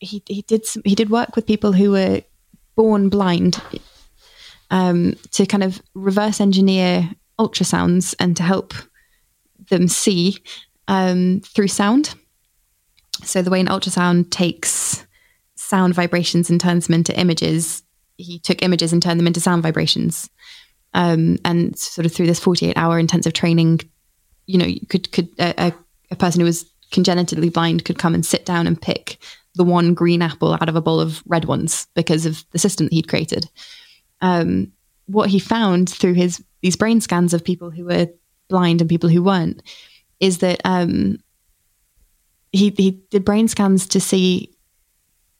he he did some, he did work with people who were born blind um, to kind of reverse engineer ultrasounds and to help them see um, through sound. So the way an ultrasound takes sound vibrations and turns them into images, he took images and turned them into sound vibrations. Um, and sort of through this 48 hour intensive training, you know, you could could a, a, person who was congenitally blind could come and sit down and pick the one green apple out of a bowl of red ones because of the system that he'd created. Um, what he found through his these brain scans of people who were blind and people who weren't is that um, he he did brain scans to see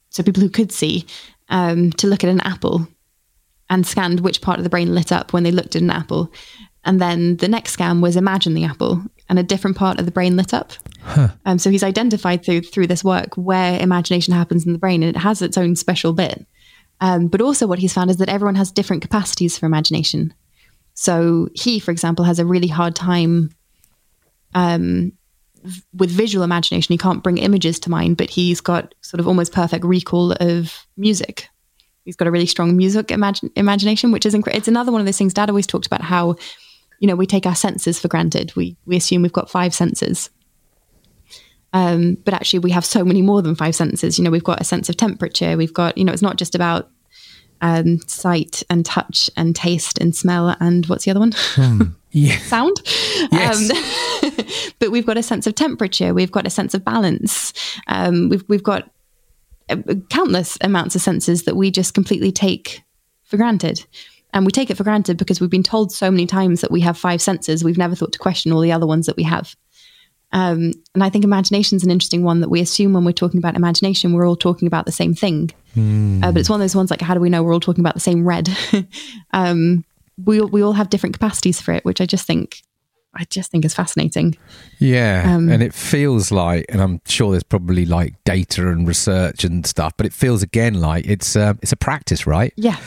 so people who could see um, to look at an apple and scanned which part of the brain lit up when they looked at an apple. And then the next scan was imagine the apple and a different part of the brain lit up. Um, so he's identified through through this work where imagination happens in the brain and it has its own special bit um, but also what he's found is that everyone has different capacities for imagination so he for example has a really hard time um, with visual imagination, he can't bring images to mind, but he's got sort of almost perfect recall of music. He's got a really strong music imagine, imagination, which is incre- it's another one of those things. Dad always talked about how, you know, we take our senses for granted. We we assume we've got five senses, um, but actually we have so many more than five senses. You know, we've got a sense of temperature. We've got you know, it's not just about um, sight and touch and taste and smell and what's the other one? yeah, sound. Yes. Um, but we've got a sense of temperature. We've got a sense of balance. Um, we've we've got uh, countless amounts of senses that we just completely take for granted. And we take it for granted because we've been told so many times that we have five senses. We've never thought to question all the other ones that we have. Um, and I think imagination is an interesting one that we assume when we're talking about imagination, we're all talking about the same thing. Uh, but it's one of those ones like, how do we know we're all talking about the same red? um, we all- we all have different capacities for it, which I just think I just think is fascinating. yeah. Um, and it feels like, and I'm sure there's probably like data and research and stuff, but it feels again like it's uh, it's a practice, right? Yeah,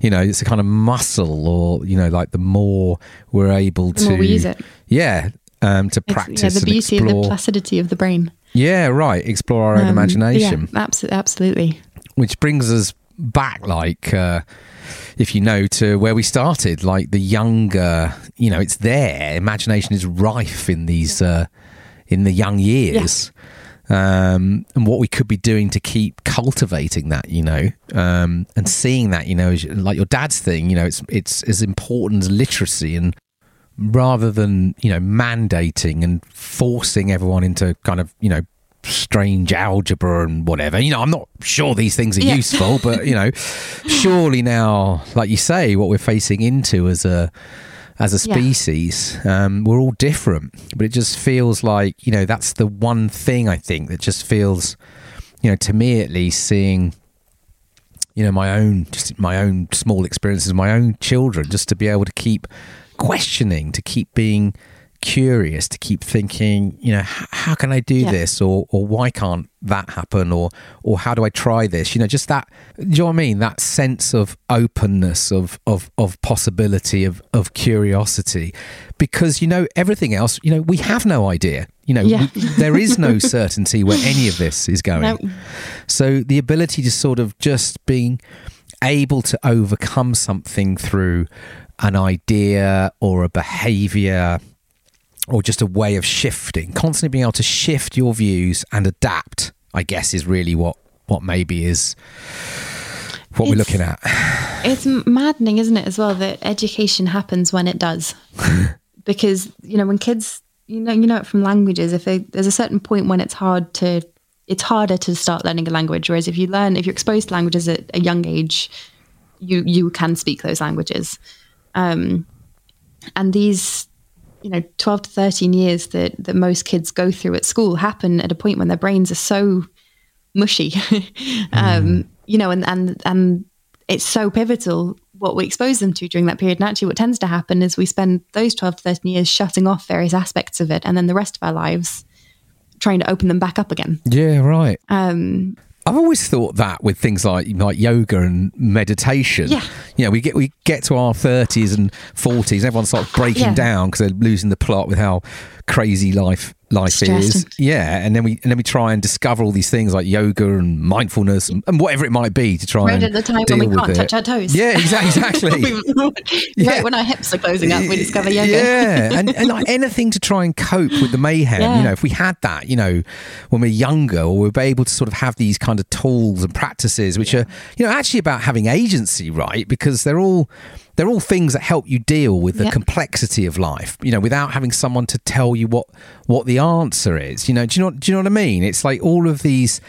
You know, it's a kind of muscle, or you know, like the more we're able the to more we use it, yeah, um, to It's- practice yeah, the and beauty of explore. the plasticity of the brain. yeah, right. Explore our own Um, imagination. Yeah, absolutely, absolutely. which brings us back like uh, if you know to where we started like the younger you know it's there imagination is rife in these uh, in the young years um, and what we could be doing to keep cultivating that you know um, and seeing that you know as- like your dad's thing you know it's it's as important as literacy and rather than you know mandating and forcing everyone into kind of you know strange algebra and whatever you know i'm not sure these things are Yeah. useful but you know surely now like you say what we're facing into as a as a Yeah. species um, we're all different but it just feels like you know that's the one thing i think that just feels you know to me at least seeing you know my own just my own small experiences my own children just to be able to keep questioning to keep being curious, to keep thinking, you know, how can I do Yeah. this, or or why can't that happen, or or how do I try this? You know, just that. Do you know what I mean? That sense of openness, of of of possibility, of of curiosity, because you know everything else. You know, we have no idea. You know, Yeah. we, there is no certainty where any of this is going. No. So the ability to sort of just being able to overcome something through an idea or a behavior or just a way of shifting, constantly being able to shift your views and adapt, I guess is really what what maybe is what we're looking at. It's maddening, isn't it, as well, that education happens when it does. because, you know, when kids, you know, you know it from languages, if they, there's a certain point when it's hard to, it's harder to start learning a language. Whereas if you learn, if you're exposed to languages at a young age, you, you can speak those languages. Um, and these, you know, 12 to 13 years that, that most kids go through at school happen at a point when their brains are so mushy. Um you know and and and it's so pivotal what we expose them to during that period. And actually what tends to happen is we spend those 12 to 13 years shutting off various aspects of it and then the rest of our lives trying to open them back up again. Yeah, right. um I've always thought that with things like like yoga and meditation. Yeah. You know, we get we get to our thirties and forties, everyone starts breaking Yeah. down because they're losing the plot with how crazy life life is. Stressed. Yeah, and then we and then we try and discover all these things like yoga and mindfulness and, and whatever it might be to try right and at the time deal when we can't it. touch our toes Yeah, exa- exactly. Yeah. right when our hips are closing up we discover yoga Yeah, and, and like anything to try and cope with the mayhem. Yeah. You know, if we had that, you know, when we're younger, or we're able to sort of have these kind of tools and practices, which are, you know, actually about having agency, right? Because they're all they're all things that help you deal with the Yeah. complexity of life. You know, without having someone to tell you what what the answer is. You know, do you know do you know what I mean? It's like all of these.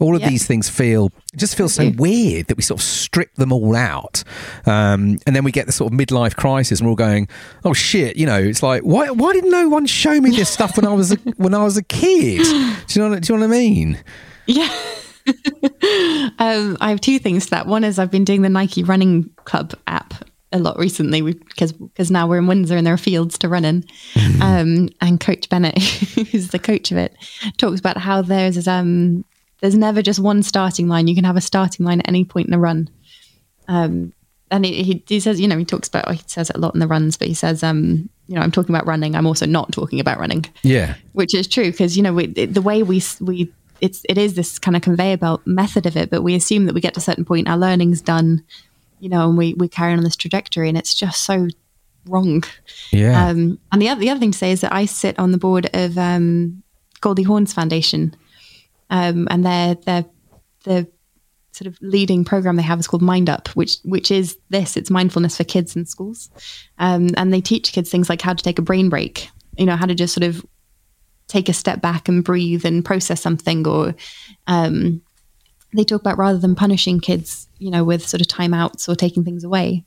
All of Yeah. these things feel just feel so weird that we sort of strip them all out, um, and then we get the sort of midlife crisis, and we're all going, "Oh shit!" You know, it's like, why why did no one show me this stuff when I was a, when I was a kid? Do you know? Do you know what I mean? Yeah. um, I have two things to that. One is I've been doing the Nike Running Club app a lot recently because because now we're in Windsor and there are fields to run in. Um, and Coach Bennett, who's the coach of it, talks about how there's um, there's never just one starting line. You can have a starting line at any point in a run. Um, and he, he, he says, you know, he talks about, he says it a lot in the runs, but he says, um, you know, I'm talking about running. I'm also not talking about running Yeah, which is true because you know we, the way we we it's it is this kind of conveyor belt method of it but we assume that we get to a certain point our learning's done you know and we we carry on this trajectory and it's just so wrong. Yeah, um and the other the other thing to say is that i sit on the board of um Goldie Hawn's foundation. Um and they're they're the sort of leading program they have is called MindUP which which is this. It's mindfulness for kids in schools. Um, and they teach kids things like how to take a brain break you know how to just sort of take a step back and breathe and process something or um, they talk about rather than punishing kids you know with sort of timeouts or taking things away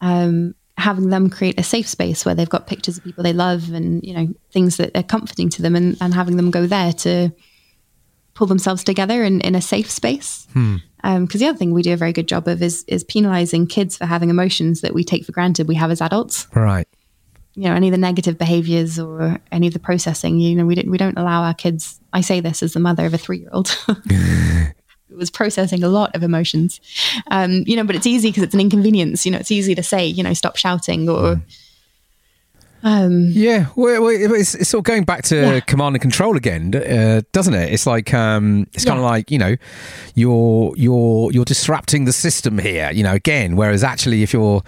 um, having them create a safe space where they've got pictures of people they love and you know things that are comforting to them and, and having them go there to pull themselves together in, in a safe space. Because the other thing we do a very good job of is is penalizing kids for having emotions that we take for granted we have as adults. Right. you know any of the negative behaviors or any of the processing you know we don't we don't allow our kids i say this as the mother of a 3-year-old who was processing a lot of emotions um you know but it's easy because it's an inconvenience you know it's easy to say you know stop shouting or um Yeah, well, well, it's, it's sort of going back to Yeah. command and control again, uh, doesn't it? It's like um, it's kind of like you know, you're you're you're disrupting the system here. You know, again, whereas actually, if you're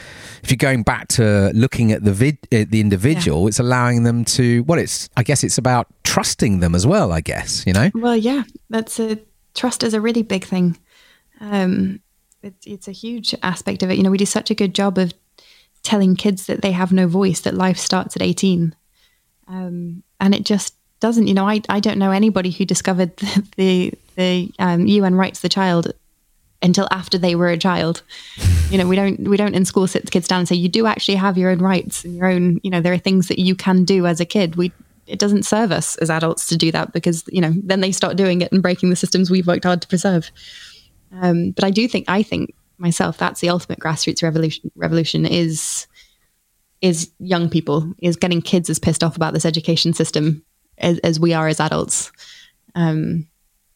if you're going back to looking at the vid, uh, the individual, it's allowing them to. Well, it's I guess it's about trusting them as well. I guess you know. Well, yeah, that's a trust is a really big thing. Um, it's it's a huge aspect of it. You know, we do such a good job of telling kids that they have no voice, that life starts at eighteen, um, and it just doesn't. You know, I I don't know anybody who discovered the the, the um, UN rights of the child until after they were a child. You know, we don't we don't in school sit the kids down and say you do actually have your own rights and your own. You know, there are things that you can do as a kid. We it doesn't serve us as adults to do that because you know then they start doing it and breaking the systems we've worked hard to preserve. Um, but I do think I think myself that's the ultimate grassroots revolution. Revolution is is young people, is getting kids as pissed off about this education system as, as we are as adults. Um,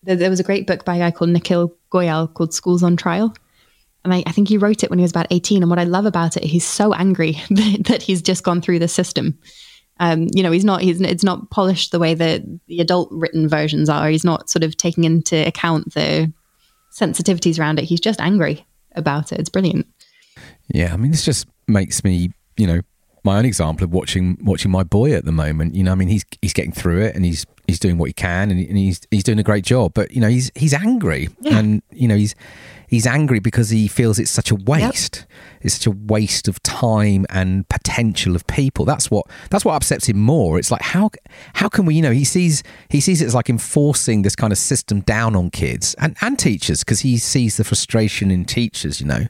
there, there, was a great book by a guy called Nikhil Goyal called Schools on Trial. And I, I, think he wrote it when he was about 18. And what I love about it, he's so angry that, that he's just gone through the system. Um, you know, he's not, he's, it's not polished the way that the adult written versions are. He's not sort of taking into account the sensitivities around it. He's just angry about it. It's brilliant. Yeah. I mean, this just makes me, you know, my own example of watching watching my boy at the moment. You know, I mean, he's he's getting through it and he's he's doing what he can and, he's he's doing a great job. But you know, he's he's angry yeah. and you know he's he's angry because he feels it's such a waste. Yep. It's such a waste of time and potential of people. That's what that's what upsets him more. It's like how how can we? You know, he sees he sees it as like enforcing this kind of system down on kids and and teachers because he sees the frustration in teachers. You know,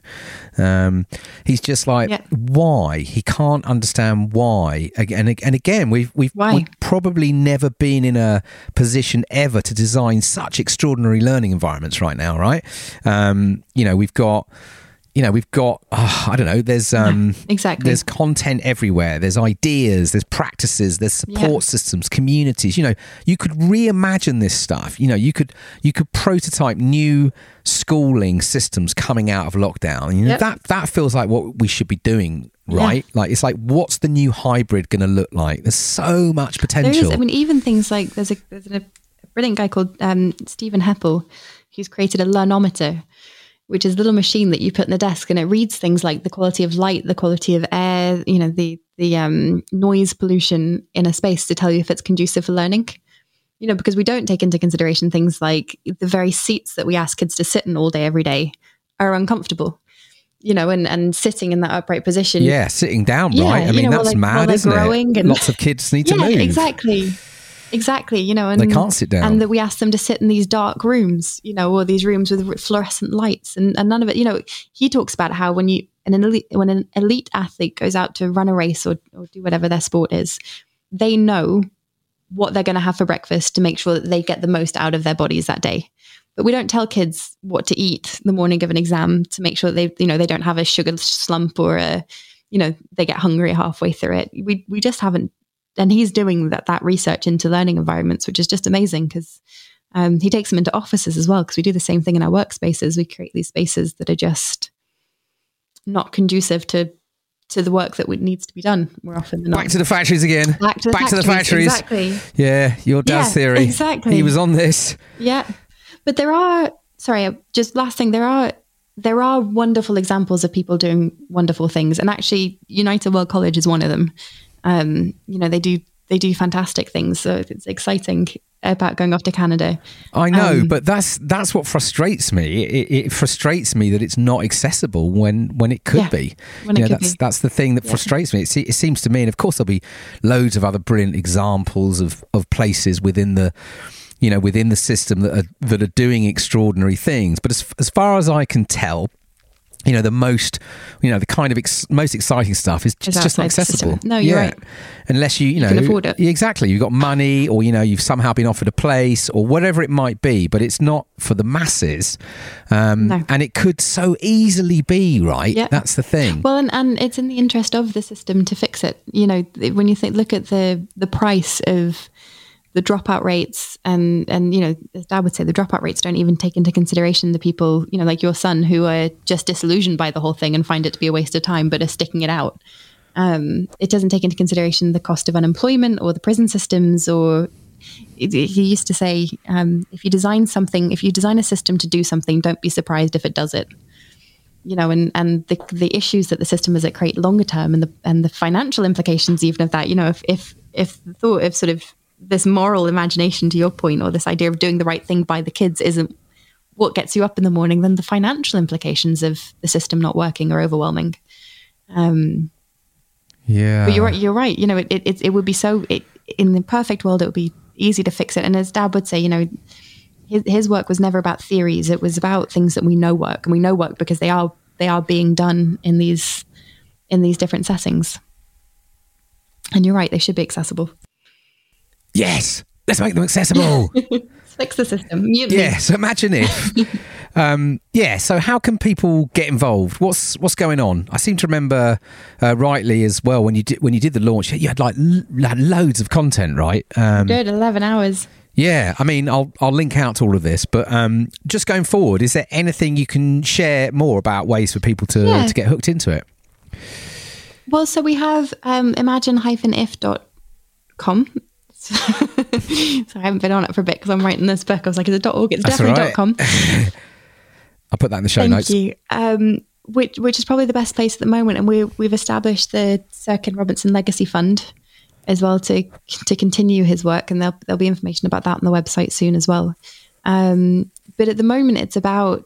um, he's just like yep. why he can't understand why. Again and again, we've we've, we've probably never been in a position ever to design such extraordinary learning environments right now. Right. Um, you know, we've got you know we've got oh, i don't know there's um yeah, exactly. there's content everywhere. There's ideas there's practices there's support yeah. systems communities. You know you could reimagine this stuff. You know you could you could prototype new schooling systems coming out of lockdown. You know yep. that that feels like what we should be doing right? Yeah. like it's like what's the new hybrid going to look like? There's so much potential there is, i mean even things like there's a there's a brilliant guy called um, Stephen Heppell. Who's created a learnometer which is a little machine that you put in the desk and it reads things like the quality of light, the quality of air, you know, the the um, noise pollution in a space to tell you if it's conducive for learning. You know, because we don't take into consideration things like the very seats that we ask kids to sit in all day every day are uncomfortable. You know, and, and sitting in that upright position. Yeah, sitting down, yeah, right? I mean, know, that's mad, isn't it? And, Lots of kids need to yeah, move. Exactly. Exactly, you know, and they can't sit down, and that we ask them to sit in these dark rooms, you know, or these rooms with fluorescent lights, and, and none of it. You know, he talks about how when you an elite when an elite athlete goes out to run a race or, or do whatever their sport is, they know what they're going to have for breakfast to make sure that they get the most out of their bodies that day. But we don't tell kids what to eat the morning of an exam to make sure they, you know, they don't have a sugar slump or a, you know, they get hungry halfway through it. We we just haven't and he's doing that that research into learning environments, which is just amazing because um, he takes them into offices as well because we do the same thing in our workspaces. We create these spaces that are just not conducive to to the work that needs to be done more often than not. Back to the factories again. Back to the, Back factories, to the factories. Exactly. Yeah, your dad's yeah, theory. Exactly. He was on this. Yeah, but there are. Sorry, just last thing. There are there are wonderful examples of people doing wonderful things, and actually, United World College is one of them um, you know, they do they do fantastic things. So it's exciting about going off to Canada. I know, um, but that's that's what frustrates me. It, it, frustrates me that it's not accessible when when it could yeah, be. When you know, that's be. that's the thing that yeah. frustrates me. It, it, seems to me, and of course there'll be loads of other brilliant examples of of places within the you know within the system that are that are doing extraordinary things. But as as far as I can tell, you know the most you know the kind of ex- most exciting stuff is just, just not accessible no you're yeah. right unless you you, know can afford it. exactly you've got money or you know you've somehow been offered a place or whatever it might be but it's not for the masses um, no. and it could so easily be right yeah. that's the thing well and, and it's in the interest of the system to fix it you know when you think look at the the price of the dropout rates and and you know i would say the dropout rates don't even take into consideration the people you know like your son who are just disillusioned by the whole thing and find it to be a waste of time but are sticking it out. Um, it doesn't take into consideration the cost of unemployment or the prison systems or he used to say um, if you design something if you design a system to do something don't be surprised if it does it. You know and and the the issues that the system is at create longer term and the and the financial implications even of that you know if if if the thought of sort of this moral imagination to your point or this idea of doing the right thing by the kids isn't what gets you up in the morning then the financial implications of the system not working are overwhelming. Um, yeah. but you're right you're right. You know it, it, it would be so it, in the perfect world it would be easy to fix it. And as dad would say you know his, his work was never about theories. It was about things that we know work and we know work because they are they are being done in these in these different settings. And you're right they should be accessible Yes, let's make them accessible. Fix the system. Mute yes, imagine if Um, yeah. So how can people get involved? What's what's going on? I seem to remember uh, rightly as well when you did when you did the launch, you had like loads of content, right? Um, Good, 11 hours. yeah, I mean, I'll I'll link out to all of this, but um, just going forward, is there anything you can share more about ways for people to, Yeah. to get hooked into it? Well, so we have um, imagine-if.com. so I haven't been on it for a bit because I'm writing this book. I was like, is it .org? It's That's definitely right. .com. I'll put that in the show Thank notes. you. Um, which which is probably the best place at the moment, and we we've established the Sir Ken Robinson Legacy Fund as well to to continue his work, and there'll there'll be information about that on the website soon as well. Um, but at the moment, it's about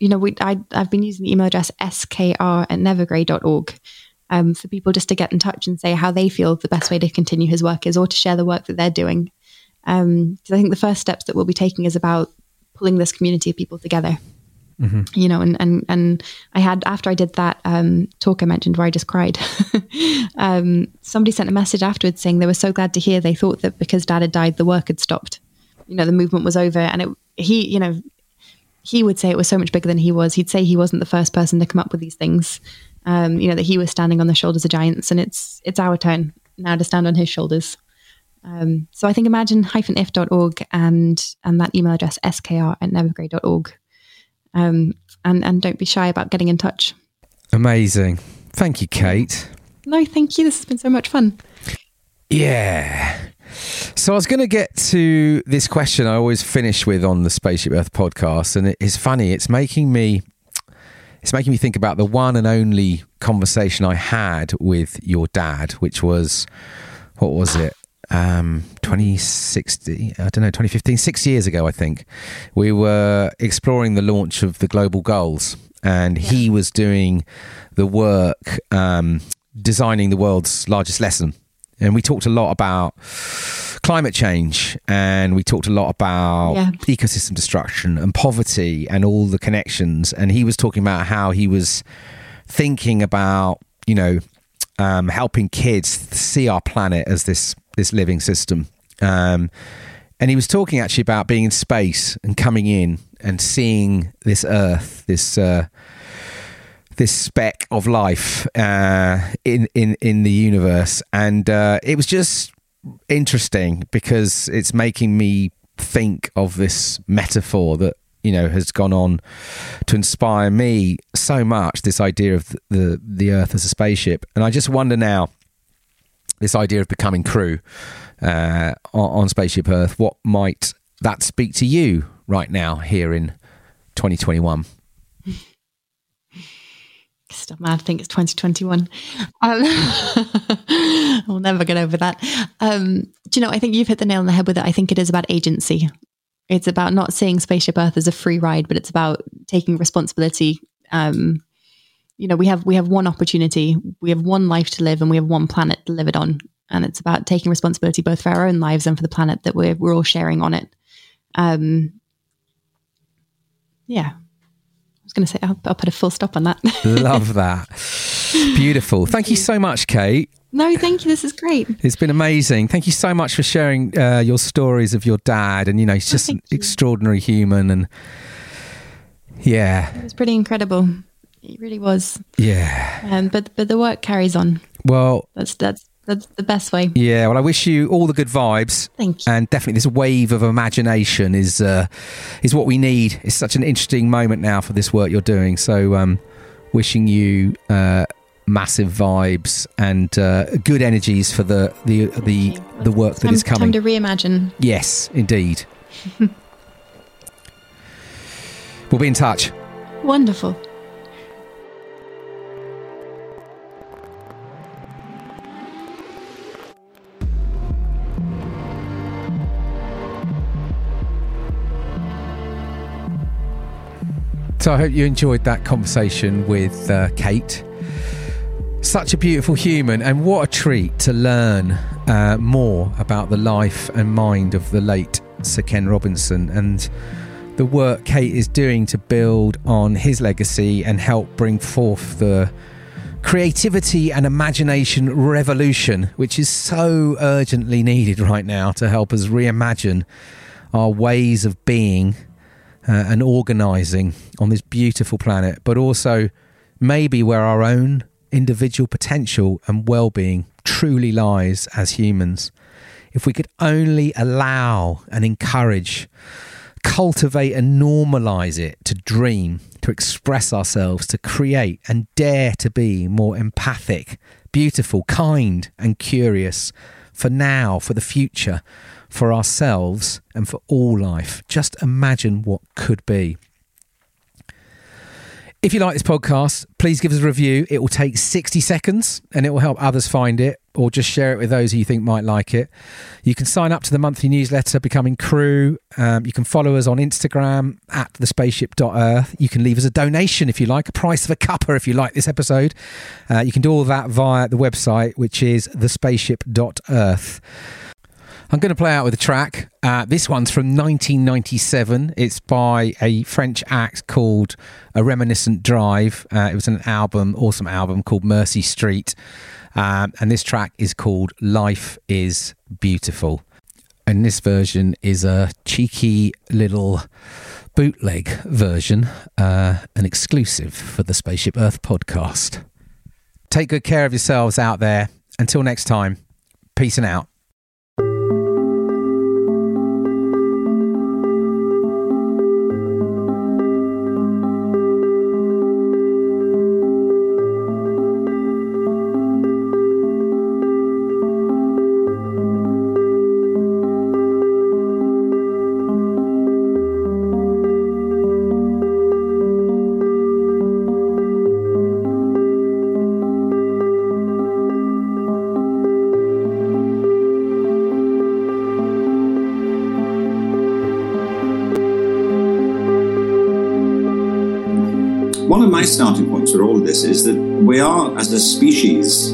you know we I I've been using the email address skr at nevergrey.org um, for people just to get in touch and say how they feel the best way to continue his work is, or to share the work that they're doing. Um, because I think the first steps that we'll be taking is about pulling this community of people together. You know and and and i had after i did that um talk i mentioned where i just cried. Um somebody sent a message afterwards saying they were so glad to hear they thought that because dad had died the work had stopped. You know the movement was over and it he you know he would say it was so much bigger than he was. He'd say he wasn't the first person to come up with these things um you know that he was standing on the shoulders of giants and it's it's our turn now to stand on his shoulders um, so I think imagine-if.org and and that email address skr at nevergrey.org um, and and don't be shy about getting in touch. Amazing. Thank you, Kate. No, thank you. This has been so much fun. Yeah. So I was going to get to this question I always finish with on the Spaceship Earth podcast, and it is funny. It's making me, it's making me think about the one and only conversation I had with your dad, which was, what was it? Um, 2060, I don't know, 2015, six years ago, I think. We were exploring the launch of the global goals, and he was doing the work um, designing the world's largest lesson. And we talked a lot about climate change and we talked a lot about Yeah. ecosystem destruction and poverty and all the connections. And he was talking about how he was thinking about, you know, um, helping kids see our planet as this this living system. Um, and he was talking actually about being in space and coming in and seeing this Earth, this uh, this speck of life uh, in in in the universe, and uh, it was just interesting because it's making me think of this metaphor that you know has gone on to inspire me so much. This idea of the the Earth as a spaceship, and I just wonder now. This idea of becoming crew uh, on, on Spaceship Earth, what might that speak to you right now here in 2021? Still mad. I think it's 2021. Um, we'll never get over that. Um, do you know? I think you've hit the nail on the head with it. I think it is about agency. It's about not seeing Spaceship Earth as a free ride, but it's about taking responsibility. Um, you know, we have we have one opportunity, we have one life to live, and we have one planet to live it on. And it's about taking responsibility both for our own lives and for the planet that we're we're all sharing on it. Um, yeah, going to say I'll, I'll put a full stop on that. Love that. Beautiful. Thank you so much, Kate. no, thank you. This is great. It's been amazing. Thank you so much for sharing uh, your stories of your dad. And, you know, he's just an you. extraordinary human. And yeah, It was pretty incredible. It really was. yeah. Um, but but the work carries on. Well, That's that's that's the best way. yeah. Well, I wish you all the good vibes. Thank you. And definitely, this wave of imagination is uh, is what we need. It's such an interesting moment now for this work you're doing. So, um, wishing you uh, massive vibes and uh, good energies for the the the, the work that time, is coming. time to reimagine. yes, indeed. we'll be in touch. Wonderful. So I hope you enjoyed that conversation with uh, Kate. Such a beautiful human, and what a treat to learn uh, more about the life and mind of the late Sir Ken Robinson and the work Kate is doing to build on his legacy and help bring forth the creativity and imagination revolution, which is so urgently needed right now to help us reimagine our ways of being uh, and organising on this beautiful planet, but also maybe where our own individual potential and well being truly lies as humans. If we could only allow and encourage, cultivate and normalize it to dream, to express ourselves, to create and dare to be more empathic, beautiful, kind, and curious for now, for the future, for ourselves, and for all life. Just imagine what could be. If you like this podcast, please give us a review. It will take 60 seconds and it will help others find it, or just share it with those who you think might like it. You can sign up to the monthly newsletter, Becoming Crew. Um, you can follow us on Instagram at thespaceship.earth. You can leave us a donation if you like, a price of a cuppa if you like this episode. Uh, you can do all that via the website, which is thespaceship.earth. I'm going to play out with a track. Uh, this one's from 1997. It's by a French act called A Reminiscent Drive. Uh, it was an album, awesome album called Mercy Street. Um, and this track is called Life is Beautiful. And this version is a cheeky little bootleg version, uh, an exclusive for the Spaceship Earth podcast. Take good care of yourselves out there. Until next time, peace and out. A species,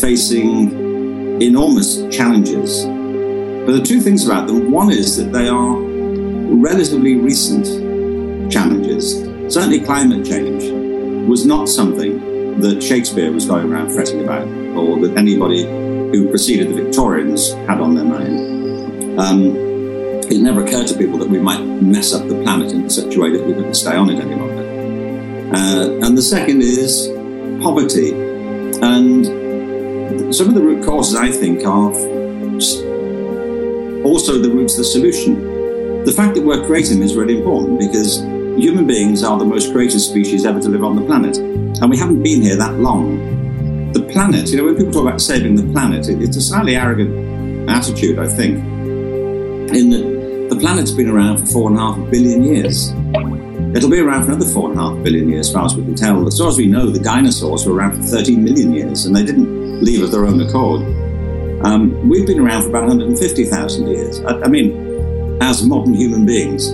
facing enormous challenges. But the two things about them one is that they are relatively recent challenges. Certainly, climate change was not something that Shakespeare was going around fretting about, or that anybody who preceded the Victorians had on their mind. Um, it never occurred to people that we might mess up the planet in such a way that we couldn't stay on it any longer. Uh, and the second is poverty. And some of the root causes, I think, are also the roots of the solution. The fact that we're creating them is really important because human beings are the most creative species ever to live on the planet. And we haven't been here that long. The planet, you know, when people talk about saving the planet, it's a slightly arrogant attitude, I think, in that the planet's been around for four and a half billion years. It'll be around for another four and a half billion years, as far as we can tell. As far as we know, the dinosaurs were around for 13 million years, and they didn't leave of their own accord. Um, we've been around for about 150,000 years. I, I, mean, as modern human beings.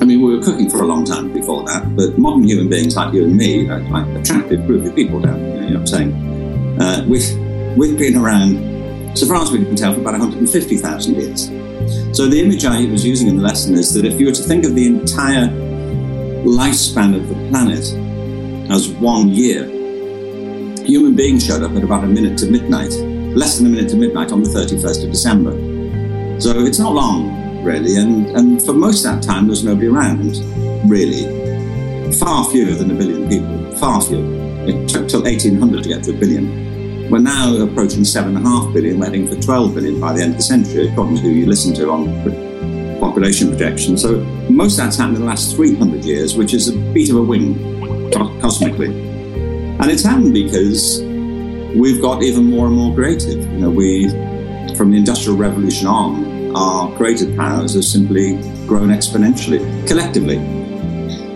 I mean, we were cooking for a long time before that, but modern human beings like you and me, like attractive, groovy people down you know what I'm saying? Uh, we've, we've been around, so far as we can tell, for about 150,000 years. So the image I was using in the lesson is that if you were to think of the entire lifespan of the planet as one year. Human beings showed up at about a minute to midnight, less than a minute to midnight on the 31st of December. So it's not long, really, and, and for most of that time, there's nobody around, really. Far fewer than a billion people, far fewer. It took till 1800 to get to a billion. We're now approaching 7.5 billion, we're heading for 12 billion by the end of the century, according to who you listen to on population projection. So most of that's happened in the last 300 years, which is a beat of a wing cosmically. And it's happened because we've got even more and more creative. You know, we, from the Industrial Revolution on, our creative powers have simply grown exponentially, collectively.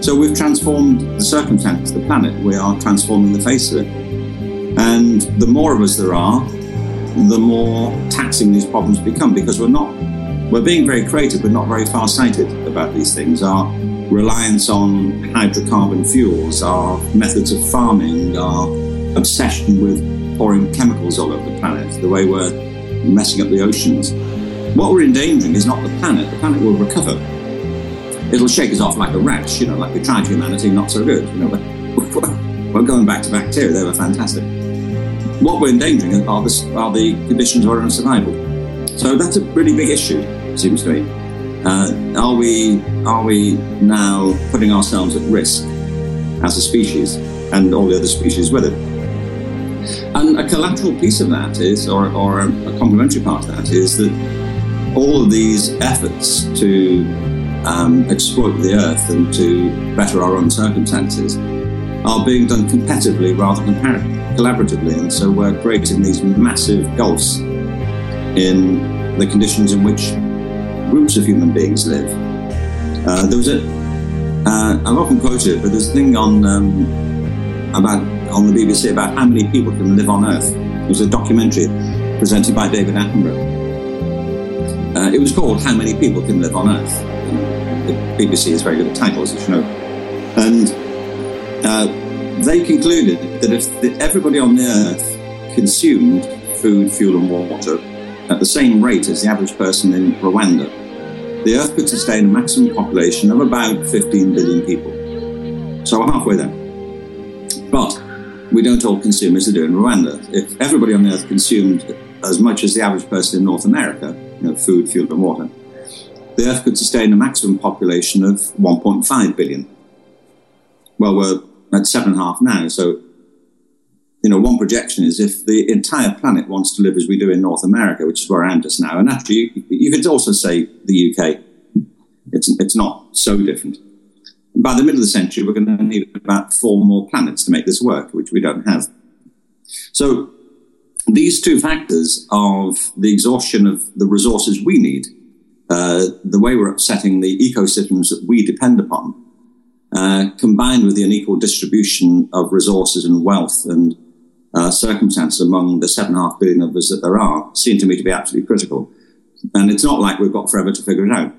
So we've transformed the circumstances of the planet. We are transforming the face of it. And the more of us there are, the more taxing these problems become because we're not we're being very creative but not very far sighted about these things. Our reliance on hydrocarbon fuels, our methods of farming, our obsession with pouring chemicals all over the planet, the way we're messing up the oceans. What we're endangering is not the planet, the planet will recover. It'll shake us off like a rash, you know, like we tried humanity, not so good. You know, we're going back to bacteria, they were fantastic. What we're endangering are the, are the conditions of our own survival. So that's a really big issue seems to me. Uh, are we are we now putting ourselves at risk as a species and all the other species with it? And a collateral piece of that is, or, or a, complementary part of that is that all of these efforts to um, exploit the earth and to better our own circumstances are being done competitively rather than collaboratively. And so we're creating these massive gulfs in the conditions in which groups of human beings live. Uh, there was a, uh, I've often quoted, it, but there's a thing on um, about on the BBC about how many people can live on Earth. It was a documentary presented by David Attenborough. Uh, it was called How Many People Can Live on Earth. The BBC is very good at titles, as you know. And uh, they concluded that if the, everybody on the Earth consumed food, fuel, and water at the same rate as the average person in Rwanda, the Earth could sustain a maximum population of about 15 billion people. So we're halfway there. But we don't all consume as they do in Rwanda. If everybody on the Earth consumed as much as the average person in North America, you know, food, fuel, and water, the Earth could sustain a maximum population of 1.5 billion. Well, we're at seven and a half now, so you know, one projection is if the entire planet wants to live as we do in North America, which is where I am just now, and actually, you, you could also say the UK. It's it's not so different. By the middle of the century, we're going to need about four more planets to make this work, which we don't have. So, these two factors of the exhaustion of the resources we need, uh, the way we're upsetting the ecosystems that we depend upon, uh, combined with the unequal distribution of resources and wealth and uh, circumstances among the seven and a half billion of us that there are seem to me to be absolutely critical. And it's not like we've got forever to figure it out.